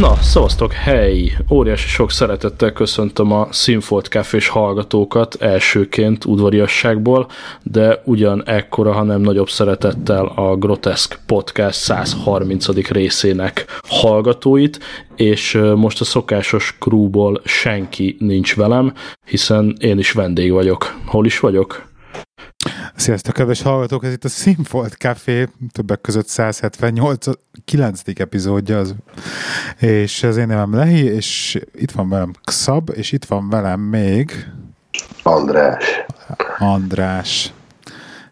Na, szavaztok, hely! Óriási sok szeretettel köszöntöm a Sinfold Cafés hallgatókat elsőként udvariasságból, de ugyan ekkora, hanem nagyobb szeretettel a Grotesque Podcast 130. részének hallgatóit, és most a szokásos crewból senki nincs velem, hiszen én is vendég vagyok. Hol is vagyok? Sziasztok, kedves hallgatók! Ez itt a Sinfold Café, többek között 178. 9. epizódja az. És az én nevem Lehi, és itt van velem Xab, és itt van velem még... András. András.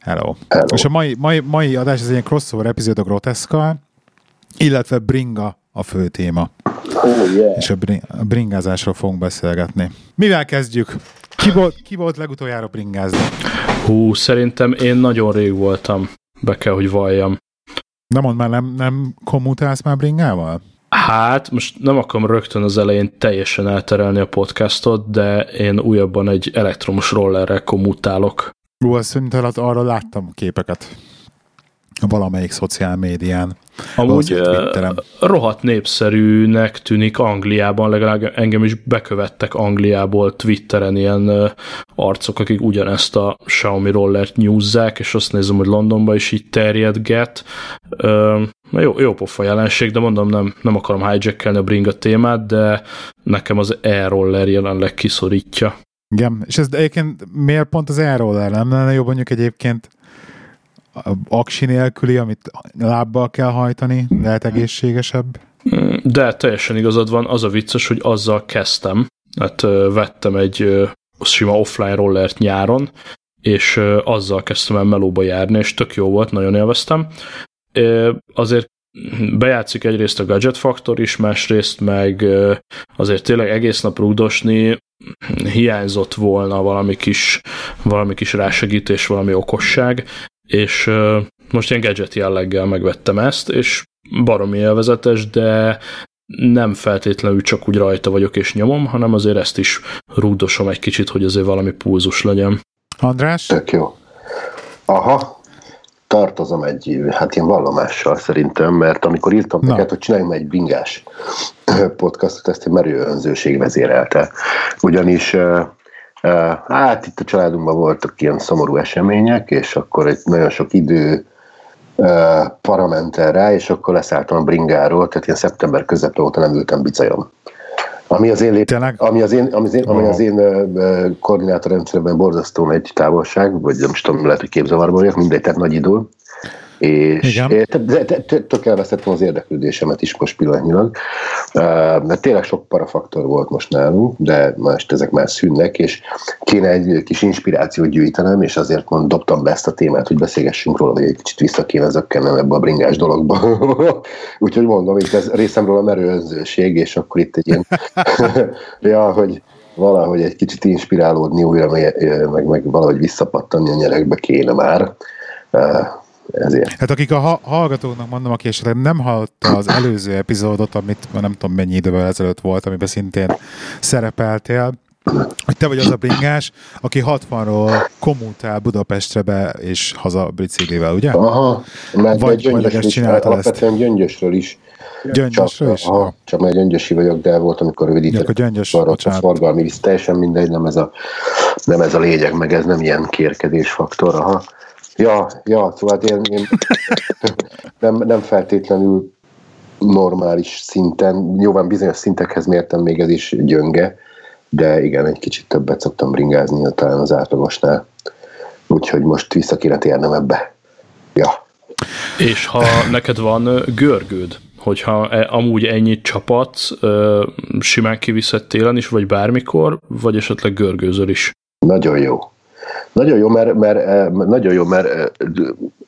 Hello. Hello. És a mai, mai, mai adás az egy crossover epizód a Groteszkal, illetve Bringa a fő téma. Oh, yeah. És a, bring, a bringázásról fogunk beszélgetni. Mivel kezdjük? Ki volt, ki volt legutoljára bringázni? Hú, szerintem én nagyon rég voltam, be kell, hogy valljam. Nem mond már, nem, nem kommutálsz már bringával? Hát, most nem akarom rögtön az elején teljesen elterelni a podcastot, de én újabban egy elektromos rollerrel kommutálok. Ú, azt szerintem arra láttam képeket valamelyik szociál médián. Amúgy rohadt népszerűnek tűnik Angliában, legalább engem is bekövettek Angliából Twitteren ilyen arcok, akik ugyanezt a Xiaomi rollert nyúzzák, és azt nézem, hogy Londonban is így terjedget. Uh, jó, jó pofa jelenség, de mondom, nem, nem akarom hijackelni a bringa témát, de nekem az e-roller jelenleg kiszorítja. Igen, és ez egyébként miért pont az e-roller? Nem lenne jobb mondjuk egyébként aksi nélküli, amit lábbal kell hajtani, lehet egészségesebb? De teljesen igazad van, az a vicces, hogy azzal kezdtem, hát vettem egy sima offline rollert nyáron, és azzal kezdtem el melóba járni, és tök jó volt, nagyon élveztem. Azért bejátszik egyrészt a gadget faktor is, másrészt meg azért tényleg egész nap rúdosni hiányzott volna valami kis, valami kis rásegítés, valami okosság, és most ilyen gadget jelleggel megvettem ezt, és baromi élvezetes, de nem feltétlenül csak úgy rajta vagyok és nyomom, hanem azért ezt is rúdosom egy kicsit, hogy azért valami pulzus legyen. András? Tök jó. Aha, tartozom egy, hát ilyen vallomással szerintem, mert amikor írtam Na. neked, hogy csináljunk egy bringás podcastot, ezt egy merő önzőség vezérelte. Ugyanis Hát itt a családunkban voltak ilyen szomorú események, és akkor egy nagyon sok idő parament rá, és akkor leszálltam a bringáról, tehát ilyen szeptember közepre óta nem ültem bicajon. Ami az én, ami az én, ami az én, ami az én koordinátorrendszerben borzasztó egy távolság, vagy nem is tudom, lehet, hogy képzavarban vagyok, mindegy, tehát nagy idő. És tök elvesztettem az érdeklődésemet is most pillanatnyilag, mert tényleg sok parafaktor volt most nálunk, de most ezek már szűnnek, és kéne egy kis inspirációt gyűjtenem, és azért mond, dobtam be ezt a témát, hogy beszélgessünk róla, hogy egy kicsit vissza kéne zökkennem ebbe a bringás dologba. Úgyhogy mondom, itt ez részemről a merő önzőség, és akkor itt egy ilyen, ja, hogy valahogy egy kicsit inspirálódni újra, meg, meg, meg valahogy visszapattanni a nyerekbe kéne már ezért. Hát akik a hallgatóknak mondom, aki esetleg nem hallotta az előző epizódot, amit nem tudom mennyi idővel ezelőtt volt, amiben szintén szerepeltél, hogy te vagy az a bringás, aki 60-ról kommutál Budapestre be és haza biciklivel, ugye? Aha, mert vagy, vagy ezt csináltad alapvetően ezt. Gyöngyösről is. Gyöngyösről is? Aha, csak mert gyöngyösi vagyok, de volt, amikor rövidített gyöngyös, a forgalmi visz, teljesen mindegy, nem ez, a, nem ez a lényeg, meg ez nem ilyen kérkedés faktor, aha. Ja, ja, szóval én, én nem, nem feltétlenül normális szinten, nyilván bizonyos szintekhez mértem még ez is gyönge, de igen, egy kicsit többet szoktam bringázni talán az átlagosnál. Úgyhogy most vissza kéne térnem ebbe. Ja. És ha neked van görgőd, hogyha e, amúgy ennyit csapatsz, simán kiviszed télen is, vagy bármikor, vagy esetleg görgőzöl is? Nagyon jó. Nagyon jó, mert, mert, eh, nagyon jó, mert eh,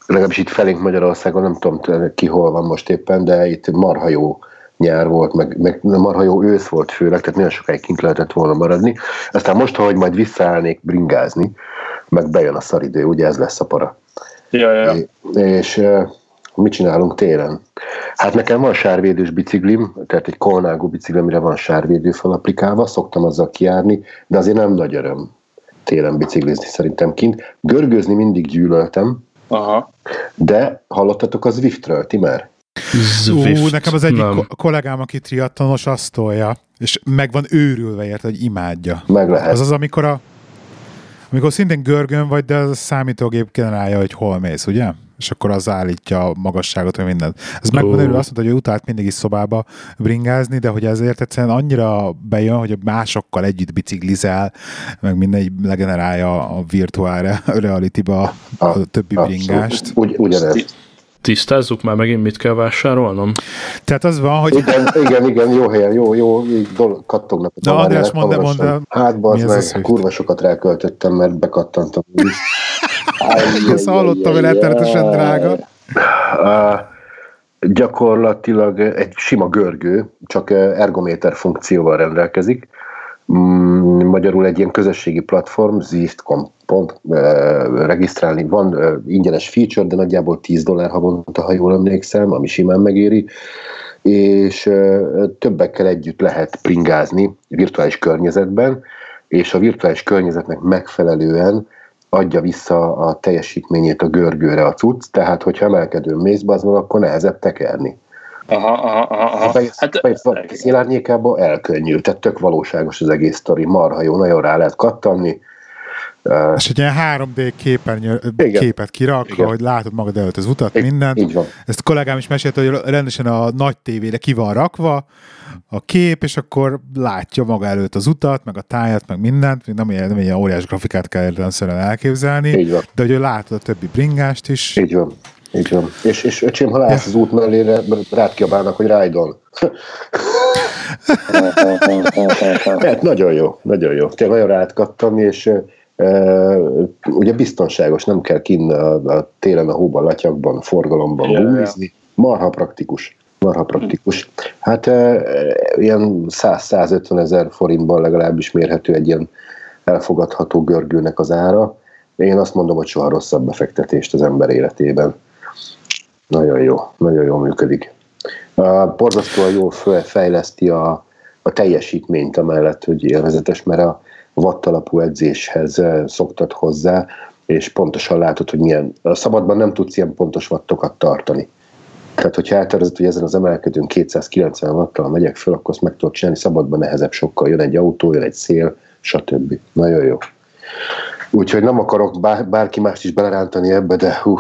legalábbis itt felénk Magyarországon, nem tudom ki hol van most éppen, de itt marha jó nyár volt, meg, meg marha jó ősz volt főleg, tehát nagyon sokáig kint lehetett volna maradni. Aztán most, ahogy majd visszaállnék bringázni, meg bejön a szaridő, ugye ez lesz a para. Ja, ja. És eh, mit csinálunk télen? Hát nekem van sárvédős biciklim, tehát egy kolnágú biciklim, amire van sárvédő felaplikálva, szoktam azzal kiárni, de azért nem nagy öröm télen biciklizni szerintem kint. Görgőzni mindig gyűlöltem, Aha. de hallottatok az Zwiftről, ti már? Zwift. Ú, nekem az egyik nem. ko- kollégám, aki triatlonos, azt tolja, és meg van őrülve érte, hogy imádja. Meg lehet. Az az, amikor a amikor szintén görgön vagy, de az a számítógép generálja, hogy hol mész, ugye? És akkor az állítja a magasságot, vagy mindent. Ez őrülve, azt mondta, hogy ő utált mindig is szobába bringázni, de hogy ezért egyszerűen annyira bejön, hogy másokkal együtt biciklizel, meg mindegy legenerálja a virtuál re- reality-ba a, a többi bringást. Ugy, ugyanez. Tisztázzuk már megint, mit kell vásárolnom? Tehát az van, hogy Igen, igen, igen, jó helyen, jó, jó, így dol- kattognak a Na, András, mondd mondd Hát, bazd meg, kurva sokat ráköltöttem, mert bekattantam. Ezt hallottam, hogy rettenetesen drága. Uh, gyakorlatilag egy sima görgő, csak eh, ergométer funkcióval rendelkezik. Mm, Magyarul egy ilyen közösségi platform, Zwift.com eh, regisztrálni van eh, ingyenes feature, de nagyjából 10 dollár havonta, ha jól emlékszem, ami simán megéri és többekkel együtt lehet pringázni virtuális környezetben, és a virtuális környezetnek megfelelően adja vissza a teljesítményét a görgőre a cucc, tehát hogyha emelkedőn mész, az meg, akkor nehezebb tekerni. Aha, aha, aha. aha. Ha bejössz, Hát, bejössz valaki szélárnyékába, elkönnyül, tehát tök valóságos az egész sztori, marha jó, nagyon rá lehet kattanni. És egy ilyen 3D képernyő, Igen. képet kirakva, Igen. hogy látod magad előtt az utat, Így- mindent. így van. Ezt a kollégám is mesélte, hogy rendesen a nagy tévére ki van rakva a kép, és akkor látja maga előtt az utat, meg a tájat, meg mindent. Nem ilyen, nem ilyen óriás grafikát kell értelemszerűen elképzelni, Így van. de hogy látod a többi bringást is. Így van. Így van. És, és öcsém, ha látsz az út mellére, rád kiabálnak, hogy rájdon. Hát nagyon jó, nagyon jó. Tényleg nagyon rád kattanni, és ugye biztonságos, nem kell kinn a, a télen, a hóban, latyakban, forgalomban gumizni. Marha praktikus. Marha praktikus. Hát e, ilyen 100-150 ezer forintban legalábbis mérhető egy ilyen elfogadható görgőnek az ára. Én azt mondom, hogy soha rosszabb befektetést az ember életében. Nagyon jó, nagyon jól működik. Uh, borzasztóan jól fe- fejleszti a, a teljesítményt amellett, hogy élvezetes, mert a watt alapú edzéshez eh, szoktat hozzá, és pontosan látod, hogy milyen, a szabadban nem tudsz ilyen pontos wattokat tartani. Tehát, hogyha eltervezed, hogy ezen az emelkedőn 290 wattal megyek föl, akkor azt meg tudod csinálni, szabadban nehezebb sokkal. Jön egy autó, jön egy szél, stb. Nagyon jó. Úgyhogy nem akarok bár, bárki mást is belerántani ebbe, de hú,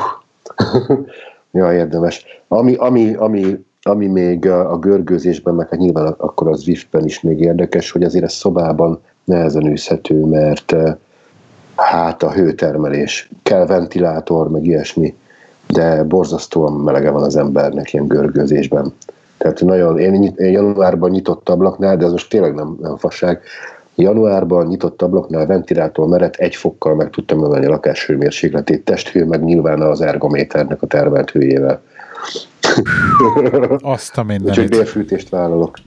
ja, érdemes. Ami, ami, ami, ami még a, a görgőzésben, meg hát nyilván akkor az Zwiftben is még érdekes, hogy azért ez szobában nehezen űzhető, mert eh, hát a hőtermelés, kell ventilátor, meg ilyesmi, de borzasztóan melege van az embernek ilyen görgőzésben. Tehát nagyon, én, én januárban nyitott ablaknál, de ez most tényleg nem, nem fasság, januárban nyitott ablaknál ventilátor mellett egy fokkal meg tudtam emelni a lakás hőmérsékletét, testhő, meg nyilván az ergométernek a termelt hőjével. Azt a Úgyhogy mindenit. bérfűtést vállalok.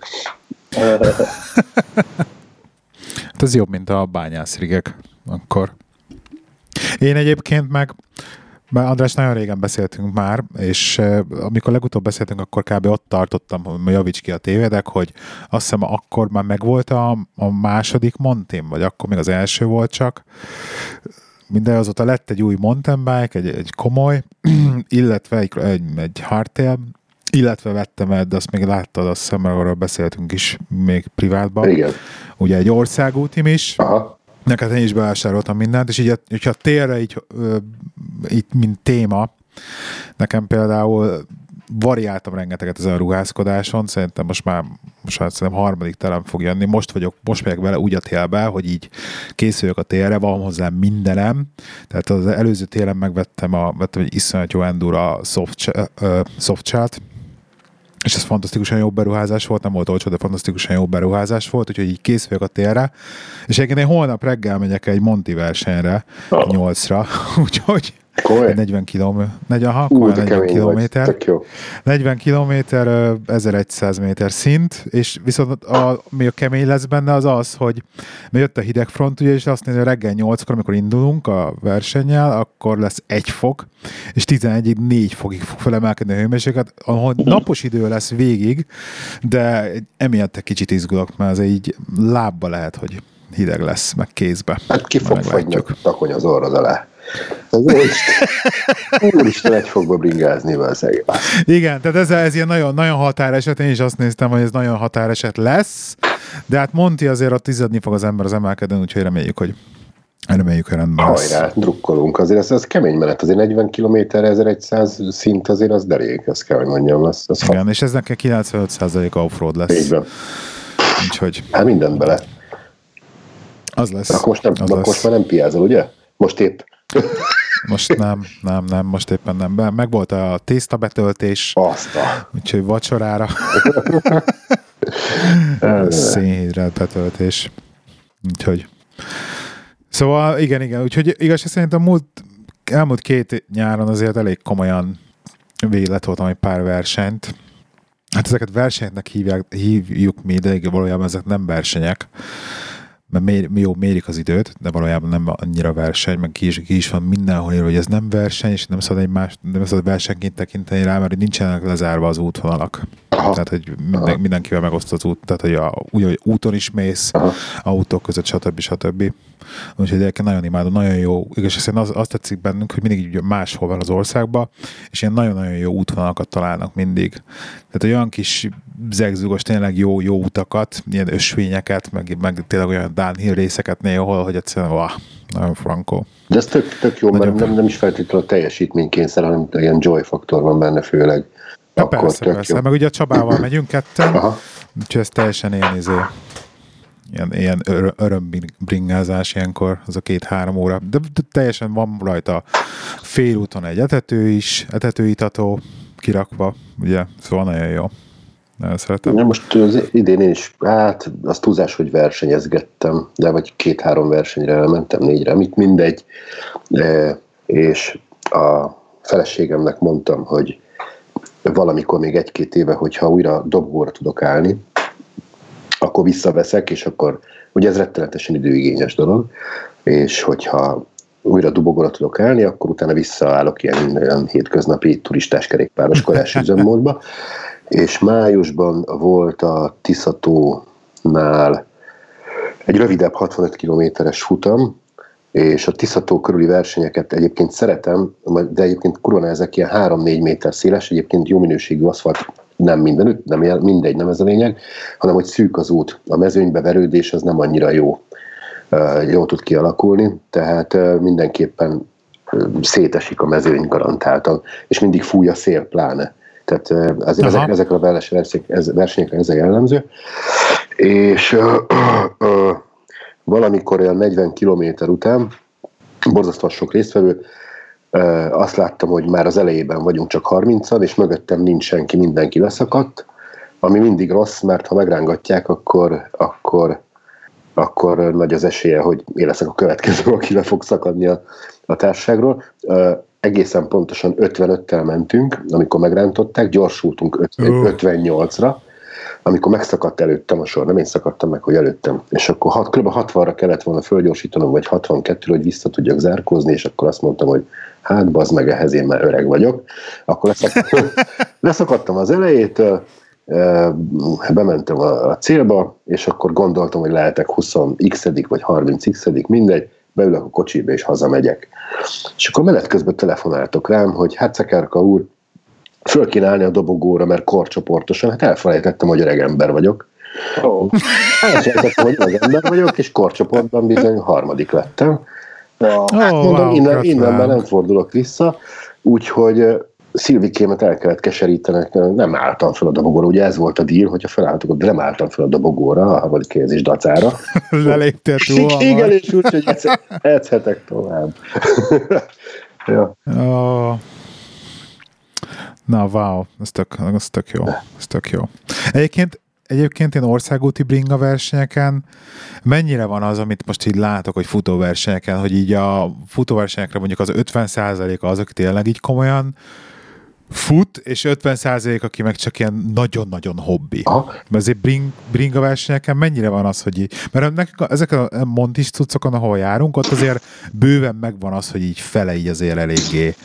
Hát ez jobb, mint a bányászrigek akkor. Én egyébként meg, mert András, nagyon régen beszéltünk már, és eh, amikor legutóbb beszéltünk, akkor kb. ott tartottam, hogy javíts ki a tévedek, hogy azt hiszem akkor már megvolt a, a második Montim, vagy akkor még az első volt csak. Minden azóta lett egy új mountain bike, egy, egy komoly, illetve egy, egy, egy hardtail, illetve vettem el, de azt még láttad, azt hiszem, arról beszéltünk is még privátban. Igen. Ugye egy országútim is, Aha. neked én is bevásároltam mindent, és így, hogyha térre így, így, mint téma, nekem például variáltam rengeteget ezen a ruházkodáson, szerintem most már, most már szerintem harmadik telem fog jönni, most vagyok, most megyek vele úgy a télbe, hogy így készüljök a télre, van hozzá mindenem, tehát az előző télen megvettem a, vettem egy iszonyat jó Endura soft, chart, és ez fantasztikusan jó beruházás volt, nem volt olcsó, de fantasztikusan jó beruházás volt, úgyhogy így kész vagyok a térre. És egyébként én holnap reggel megyek egy Monti versenyre, Ah. 8-ra, úgyhogy Komoly? egy 40 km, 40, ha, Ú, akkor de 40 kemény vagy. kilométer. Jó. 40 kilométer, ö, 1100 méter szint, és viszont a, ami a kemény lesz benne az az, hogy mert jött a hidegfront, ugye, és azt nézni, hogy reggel 8-kor, amikor indulunk a versennyel, akkor lesz egy fok, és 11-ig 4 fokig fog felemelkedni a hőmérséklet, ahol napos idő lesz végig, de emiatt egy kicsit izgulok, mert az így lábba lehet, hogy hideg lesz, meg kézbe. Hát ki fog fagyni a takony az orrod alá. Úristen, egy fogba bringázni egész. Igen, tehát ez, ez ilyen nagyon, nagyon határeset, én is azt néztem, hogy ez nagyon határeset lesz, de hát Monti azért ott tizedni fog az ember az emelkedőn, úgyhogy reméljük, hogy Reméljük, hogy rendben lesz. Hajrá, drukkolunk. Azért ez, ez kemény menet. Azért 40 km 1100 szint azért az derék, ezt kell, hogy mondjam. Az, az Igen, ha... és ez neki 95% offroad lesz. Így van. Úgyhogy... Hát minden bele. Az lesz. Akkor most, nem, az akkor most már nem piázol, ugye? Most épp. Most nem, nem, nem, most éppen nem. Meg volt a tészta betöltés. Azt a. Úgyhogy vacsorára. Szénhidrát betöltés. Úgyhogy Szóval igen, igen, úgyhogy igaz, szerintem múlt, elmúlt két nyáron azért elég komolyan végletoltam egy pár versenyt. Hát ezeket versenyeknek hívják, hívjuk mi, de valójában ezek nem versenyek mert mér, jó, mérik az időt, de valójában nem annyira verseny, meg ki is, ki is van mindenhol írva, hogy ez nem verseny, és nem szabad egy más, nem szabad versenyként tekinteni rá, mert nincsenek lezárva az útvonalak. Aha. Tehát, hogy minden, mindenkivel megosztod az út, tehát, hogy a, úgy, hogy úton is mész, Aha. autók között, stb. stb. Úgyhogy egyébként nagyon imádom, nagyon jó. Igaz, az, azt tetszik bennünk, hogy mindig máshol van az országban, és ilyen nagyon-nagyon jó útvonalakat találnak mindig. Tehát olyan kis zegzugos, tényleg jó, jó utakat, ilyen ösvényeket, meg, meg tényleg olyan downhill részeket néhol, hogy egyszerűen, wow, nagyon frankó. De ez tök, tök jó, nagyon mert nem, nem is feltétlenül a teljesítménykényszer, hanem ilyen joy faktor van benne főleg. Ja, Akkor persze, persze. Jó. Meg ugye a Csabával megyünk ketten, Aha. úgyhogy ez teljesen ilyen izé, ilyen, ilyen ör, örömbringázás ilyenkor, az a két-három óra. De, de teljesen van rajta félúton egy etető is, etetőitató kirakva, ugye, szóval nagyon jó. Nagyon szeretem. Ja, most az idén én is, hát az túlzás, hogy versenyezgettem, de vagy két-három versenyre elmentem, négyre, mit mindegy. E, és a feleségemnek mondtam, hogy valamikor még egy-két éve, hogyha újra dobgóra tudok állni, akkor visszaveszek, és akkor, ugye ez rettenetesen időigényes dolog, és hogyha újra dobogóra tudok állni, akkor utána visszaállok ilyen, ilyen hétköznapi turistás kerékpároskodás üzemmódba, és májusban volt a Tiszatónál egy rövidebb 65 kilométeres futam, és a Tiszató körüli versenyeket egyébként szeretem, de egyébként kurva ezek ilyen 3-4 méter széles, egyébként jó minőségű aszfalt nem mindenütt, nem mindegy, nem ez a lényeg, hanem hogy szűk az út. A mezőnybe verődés az nem annyira jó, jó tud kialakulni, tehát mindenképpen szétesik a mezőny garantáltan, és mindig fúj a szél pláne. Tehát az, ezek, ezekre a versenyekre ez, versenyekre ez a jellemző. És ö, ö, valamikor olyan 40 kilométer után, borzasztóan sok résztvevő, azt láttam, hogy már az elejében vagyunk csak 30-an, és mögöttem nincs senki, mindenki leszakadt, ami mindig rossz, mert ha megrángatják, akkor, akkor, akkor nagy az esélye, hogy én leszek a következő, aki le fog szakadni a, a társaságról. Egészen pontosan 55-tel mentünk, amikor megrántották, gyorsultunk 58-ra, amikor megszakadt előttem a sor, nem én szakadtam meg, hogy előttem, és akkor hat, kb. 60-ra kellett volna fölgyorsítanom, vagy 62 hogy vissza tudjak zárkózni, és akkor azt mondtam, hogy hát bazd meg, ehhez én már öreg vagyok. Akkor leszakadtam, leszakadtam az elejét, bementem a célba, és akkor gondoltam, hogy lehetek 20x vagy 30x mindegy, beülök a kocsiba és hazamegyek. És akkor menet közben telefonáltok rám, hogy hát Szekerka úr, föl kéne állni a dobogóra, mert korcsoportosan, hát elfelejtettem, hogy öreg ember vagyok. Oh. Elfelejtettem, hogy öreg ember vagyok, és korcsoportban bizony harmadik lettem. Ja, hát oh, mondom, wow, innen, innen már nem fordulok vissza, úgyhogy Szilvikémet el kellett keserítenek, nem álltam fel a dobogóra, ugye ez volt a díl, hogyha felálltok, de nem álltam fel a dobogóra, a harmadik kérdés dacára. Leléptél túl Igen, és úgy, hogy edzhetek tovább. ja. oh. Na, wow, ez tök, ez tök jó. Ez tök jó. Egyébként egyébként én országúti bringa versenyeken mennyire van az, amit most így látok, hogy futóversenyeken, hogy így a futóversenyekre mondjuk az 50% az, aki tényleg így komolyan fut, és 50 aki meg csak ilyen nagyon-nagyon hobbi. Aha. Mert azért bring, bringa versenyeken mennyire van az, hogy így, mert nekik ezek a montis cuccokon, ahol járunk, ott azért bőven megvan az, hogy így fele így azért eléggé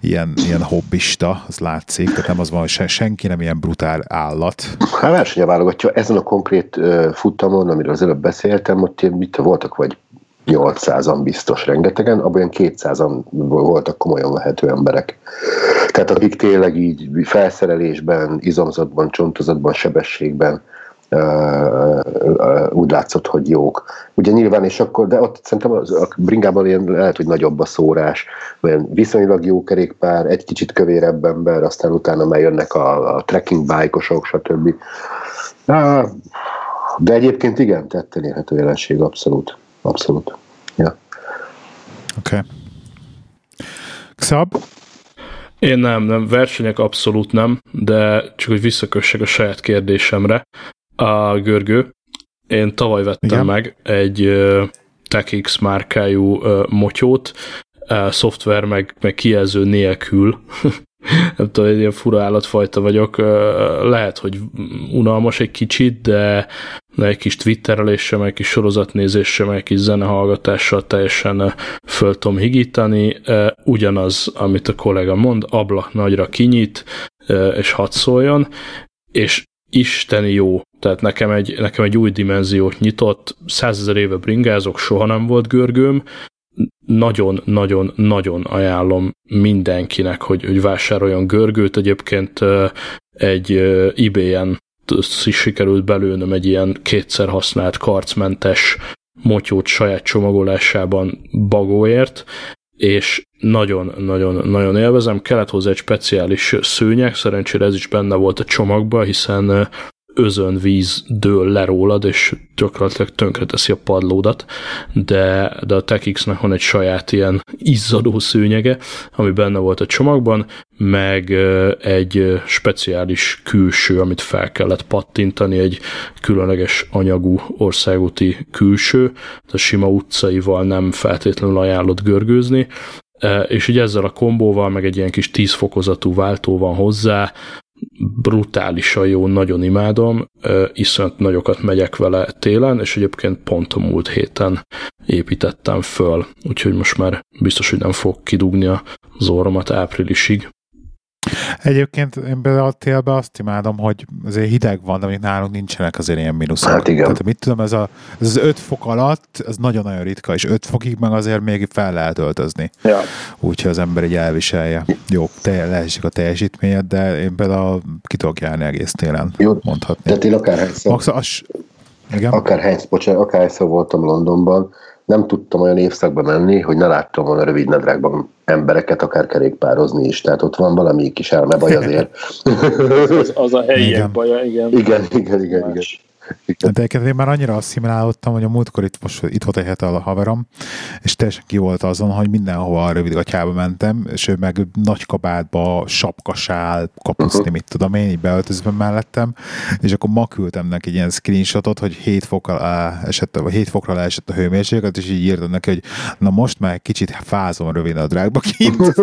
ilyen, ilyen hobbista, az látszik, tehát nem az van, hogy sen, senki nem ilyen brutál állat. Hát versenye válogatja, ezen a konkrét uh, futamon, amiről az előbb beszéltem, ott ilyen, mit voltak, vagy 800-an biztos rengetegen, abban olyan 200-an voltak komolyan vehető emberek. Tehát akik tényleg így felszerelésben, izomzatban, csontozatban, sebességben úgy látszott, hogy jók. Ugye nyilván, és akkor, de ott szerintem az, a bringában ilyen lehet, hogy nagyobb a szórás, olyan viszonylag jó kerékpár, egy kicsit kövérebb ember, aztán utána már jönnek a, a trekking bike-osok, stb. De egyébként igen, tetten érhető jelenség, abszolút. Abszolút. Ja. Oké. Okay. Xab? Én nem, nem, versenyek abszolút nem, de csak hogy visszakössek a saját kérdésemre a görgő. Én tavaly vettem Igen. meg egy uh, TechX márkájú uh, motyót, uh, szoftver meg, meg kijelző nélkül. nem tudom, egy ilyen fura állatfajta vagyok. Lehet, hogy unalmas egy kicsit, de, de egy kis twittereléssel, egy kis sorozatnézéssel, egy kis zenehallgatással teljesen föl tudom higítani. Ugyanaz, amit a kollega mond, ablak nagyra kinyit, és hadd szóljon, és isteni jó. Tehát nekem egy, nekem egy új dimenziót nyitott, százezer éve bringázok, soha nem volt görgőm, nagyon-nagyon-nagyon ajánlom mindenkinek, hogy, hogy vásároljon görgőt. Egyébként egy eBay-en sikerült belőnöm egy ilyen kétszer használt karcmentes motyót saját csomagolásában bagóért, és nagyon-nagyon-nagyon élvezem. Kellett hozzá egy speciális szőnyeg, szerencsére ez is benne volt a csomagban, hiszen özönvíz dől le rólad, és gyakorlatilag tönkreteszi a padlódat, de, de a TechX-nek van egy saját ilyen izzadó szőnyege, ami benne volt a csomagban, meg egy speciális külső, amit fel kellett pattintani, egy különleges anyagú országúti külső, a sima utcaival nem feltétlenül ajánlott görgőzni, és így ezzel a kombóval, meg egy ilyen kis 10 fokozatú váltó van hozzá, brutálisan jó, nagyon imádom, iszonyat nagyokat megyek vele télen, és egyébként pont a múlt héten építettem föl, úgyhogy most már biztos, hogy nem fog kidugni az orromat áprilisig. Egyébként én a télbe azt imádom, hogy azért hideg van, de még nálunk nincsenek azért ilyen mínuszok. Hát igen. Tehát mit tudom, ez, a, ez az 5 fok alatt, ez nagyon-nagyon ritka, és 5 fokig meg azért még fel lehet öltözni. Ja. Úgyhogy az ember egy elviselje. Jó, te, leesik a teljesítményed, de én például ki tudok járni egész télen, Jó, mondhatni. Tehát én akárhányszor, Max, az, igen? akárhányszor, bocsánat, akárhányszor voltam Londonban, nem tudtam olyan évszakba menni, hogy ne láttam volna rövid nadrágban embereket, akár kerékpározni is. Tehát ott van valami kis elmebaj azért. az, az a helyiek baja, igen. Igen, igen, igen. igen. De egyébként én már annyira asszimilálódtam, hogy a múltkor itt, most, itt volt egy hete a haverom, és teljesen ki volt azon, hogy mindenhova a rövidgatjába mentem, és ő meg nagy kabátba, sapkasál, kapucni, uh-huh. mit tudom én, így beöltözve mellettem, és akkor ma küldtem neki egy ilyen screenshotot, hogy 7 fokra esett, vagy 7 fokra leesett a hőmérséklet, és így írtam neki, hogy na most már kicsit fázom rövid a drágba kint.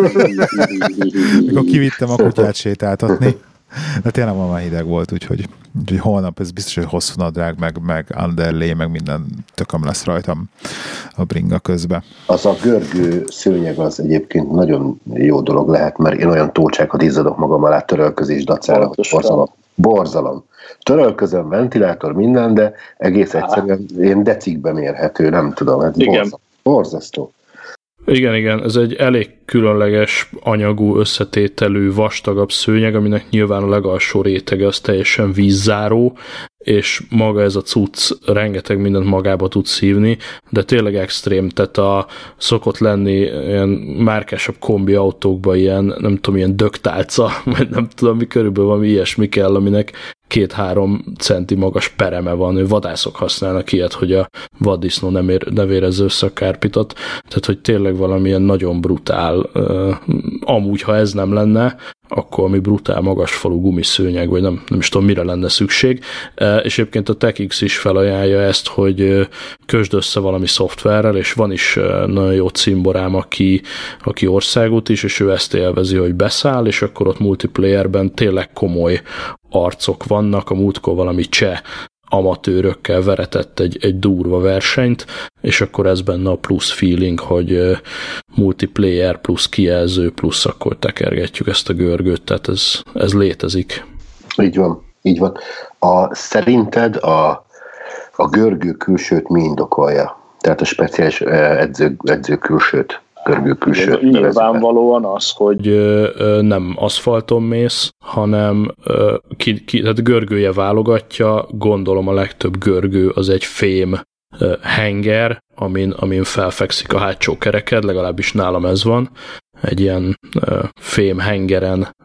Mikor kivittem a kutyát sétáltatni. De tényleg ma már hideg volt, úgyhogy, úgyhogy holnap ez biztos, hogy hosszú nadrág, meg, meg underlay, meg minden tököm lesz rajtam a bringa közbe. Az a görgő szőnyeg az egyébként nagyon jó dolog lehet, mert én olyan tócsákat izzadok magam alá törölközés dacára, hogy borzalom. Borzalom. Törölközöm, ventilátor, minden, de egész egyszerűen én decikbe mérhető, nem tudom, ez borzasztó. borzasztó. Igen, igen, ez egy elég különleges anyagú, összetételű, vastagabb szőnyeg, aminek nyilván a legalsó rétege az teljesen vízzáró, és maga ez a cucc rengeteg mindent magába tud szívni, de tényleg extrém, tehát a szokott lenni ilyen márkásabb kombi autókban ilyen, nem tudom, ilyen dögtálca, vagy nem tudom, mi körülbelül valami ilyesmi kell, aminek két-három centi magas pereme van, vadászok használnak ilyet, hogy a vaddisznó nem, ér, nem érezze össze a kárpitot, tehát hogy tényleg valamilyen nagyon brutál, amúgy ha ez nem lenne, akkor mi brutál magas falú gumiszőnyeg, vagy nem, nem is tudom, mire lenne szükség. És egyébként a TechX is felajánlja ezt, hogy kösd össze valami szoftverrel, és van is nagyon jó cimborám, aki, aki országút is, és ő ezt élvezi, hogy beszáll, és akkor ott multiplayerben tényleg komoly arcok vannak, a múltkor valami cseh amatőrökkel veretett egy, egy durva versenyt, és akkor ez benne a plusz feeling, hogy multiplayer plusz kijelző plusz akkor tekergetjük ezt a görgőt, tehát ez, ez létezik. Így van, így van. A, szerinted a, a görgő külsőt mi indokolja? Tehát a speciális edző, edző külsőt görgő külső. Nyilvánvalóan az, hogy nem aszfalton mész, hanem ki, ki, tehát görgője válogatja, gondolom a legtöbb görgő az egy fém henger, amin, amin felfekszik a hátsó kereked, legalábbis nálam ez van, egy ilyen fém hengeren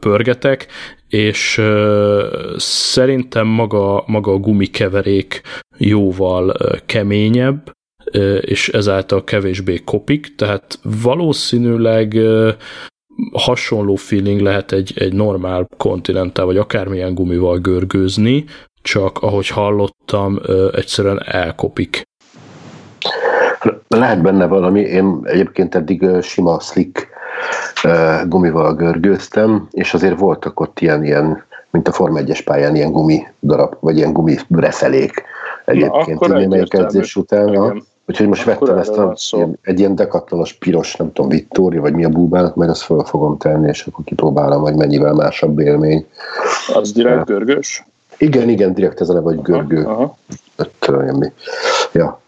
pörgetek, és szerintem maga, maga a gumikeverék jóval keményebb, és ezáltal kevésbé kopik, tehát valószínűleg hasonló feeling lehet egy, egy normál kontinentál, vagy akármilyen gumival görgőzni, csak ahogy hallottam, egyszerűen elkopik. Lehet benne valami, én egyébként eddig sima slick gumival görgőztem, és azért voltak ott ilyen, ilyen mint a Form 1-es pályán ilyen gumi darab, vagy ilyen gumi reszelék egyébként Na, némelyik edzés után. Igen. Úgyhogy most Akkor vettem ezt a, ilyen, egy ilyen dekatlanos piros, nem tudom, Vittóri, vagy mi a búbának, meg azt fel fogom tenni, és akkor kipróbálom, hogy mennyivel másabb élmény. Az direkt görgős? Igen, igen, direkt ez a vagy görgő. Aha, aha. mi. Ja.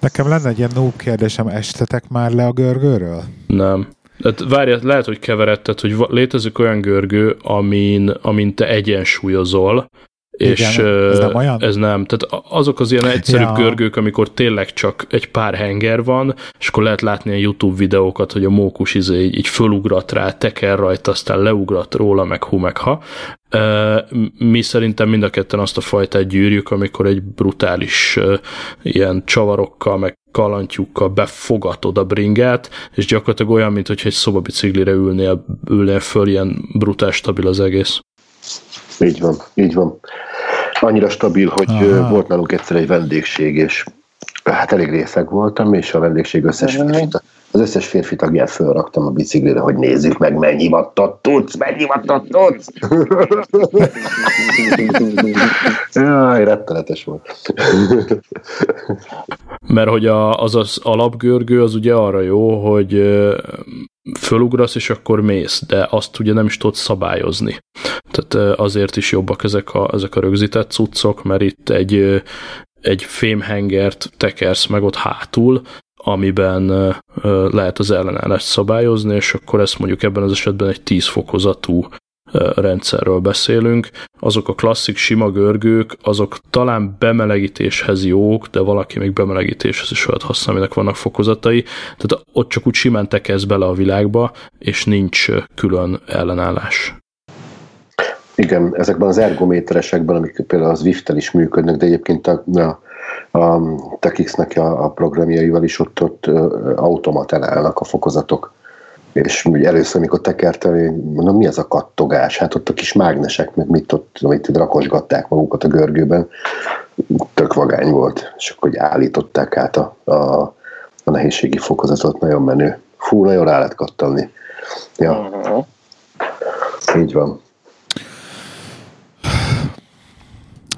Nekem lenne egy ilyen noob kérdésem, estetek már le a görgőről? Nem. Hát várjál, lehet, hogy keveredted, hogy létezik olyan görgő, amin, amin te egyensúlyozol, és Igen, ez nem olyan? Ez nem. Tehát azok az ilyen egyszerű ja. görgők, amikor tényleg csak egy pár henger van, és akkor lehet látni a YouTube videókat, hogy a mókus izé így, így fölugrat rá, teker rajta, aztán leugrat róla, meg hu, meg ha. Mi szerintem mind a ketten azt a fajtát gyűrjük, amikor egy brutális ilyen csavarokkal, meg kalantyúkkal befogatod a bringát, és gyakorlatilag olyan, mint hogy egy szobabiciklire ülnél, ülnél föl, ilyen brutál stabil az egész. Így van, így van. Annyira stabil, hogy Aha. volt nálunk egyszer egy vendégség, és hát elég részeg voltam, és a vendégség összes férfit, az összes férfi tagját fölraktam a biciklire, hogy nézzük meg, mennyi vattot tudsz, mennyi vattot tudsz. Jaj, rettenetes volt. Mert hogy a, az az alapgörgő az ugye arra jó, hogy fölugrasz, és akkor mész, de azt ugye nem is tudsz szabályozni. Tehát azért is jobbak ezek a, ezek a rögzített cuccok, mert itt egy, egy fémhengert tekersz meg ott hátul, amiben lehet az ellenállást szabályozni, és akkor ezt mondjuk ebben az esetben egy 10 fokozatú rendszerről beszélünk. Azok a klasszik sima görgők, azok talán bemelegítéshez jók, de valaki még bemelegítéshez is olyat használ, aminek vannak fokozatai. Tehát ott csak úgy simán tekez bele a világba, és nincs külön ellenállás. Igen, ezekben az ergométeresekben, amik például az Zwift-tel is működnek, de egyébként a, a, a TechX-nek a, a programjaival is ott, ott automatán a fokozatok és először, amikor tekertem, én mondom, mi ez a kattogás? Hát ott a kis mágnesek, meg mit ott, amit rakosgatták magukat a görgőben, tök vagány volt, és akkor állították át a, a, a nehézségi fokozatot, nagyon menő. Fú, nagyon rá lehet kattalni. Ja. Uh-huh. Így van.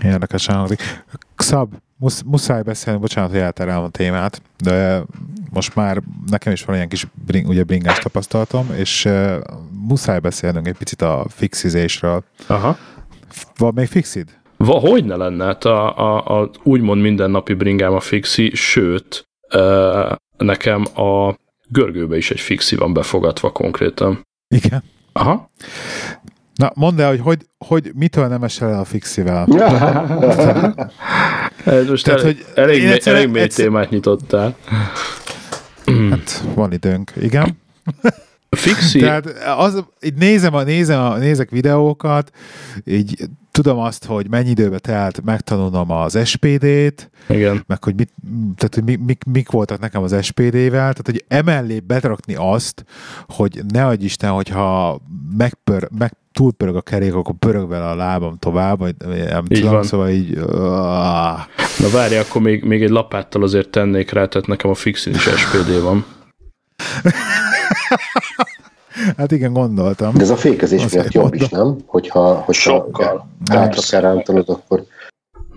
Érdekes hangzik. Xab, musz, muszáj beszélni, bocsánat, hogy elterelem a témát, de most már nekem is van ilyen kis bring, ugye bringás tapasztalatom, és uh, muszáj beszélnünk egy picit a fixizésről. Aha. Van még fixid? Va, hogy ne lenne? Hát a, a, a úgymond mindennapi bringám a fixi, sőt, uh, nekem a görgőbe is egy fixi van befogadva konkrétan. Igen. Aha. Na, mondd el, hogy, hogy, hogy mitől nem esel el a fixivel? Ez most Tehát, el, hogy elég, mély, elég mély egyszer... témát nyitottál. Hát van időnk, igen. Fixi. Tehát az, így nézem, a, nézem a, nézek videókat, így tudom azt, hogy mennyi időbe telt megtanulnom az SPD-t, Igen. meg hogy, mit, tehát, hogy mik, mik, mik voltak nekem az SPD-vel, tehát hogy emellé betrakni azt, hogy ne adj Isten, hogyha megpör, meg túlpörög a kerék, akkor pörög vele a lábam tovább, vagy nem így tudom, van. szóval így... Uh... Na várj, akkor még, még egy lapáttal azért tennék rá, tehát nekem a fixin is SPD van. Hát igen, gondoltam. De ez a fékezés miatt jobb is, nem? Hogyha, hogyha Sokkal. hátra kell rántanod, akkor...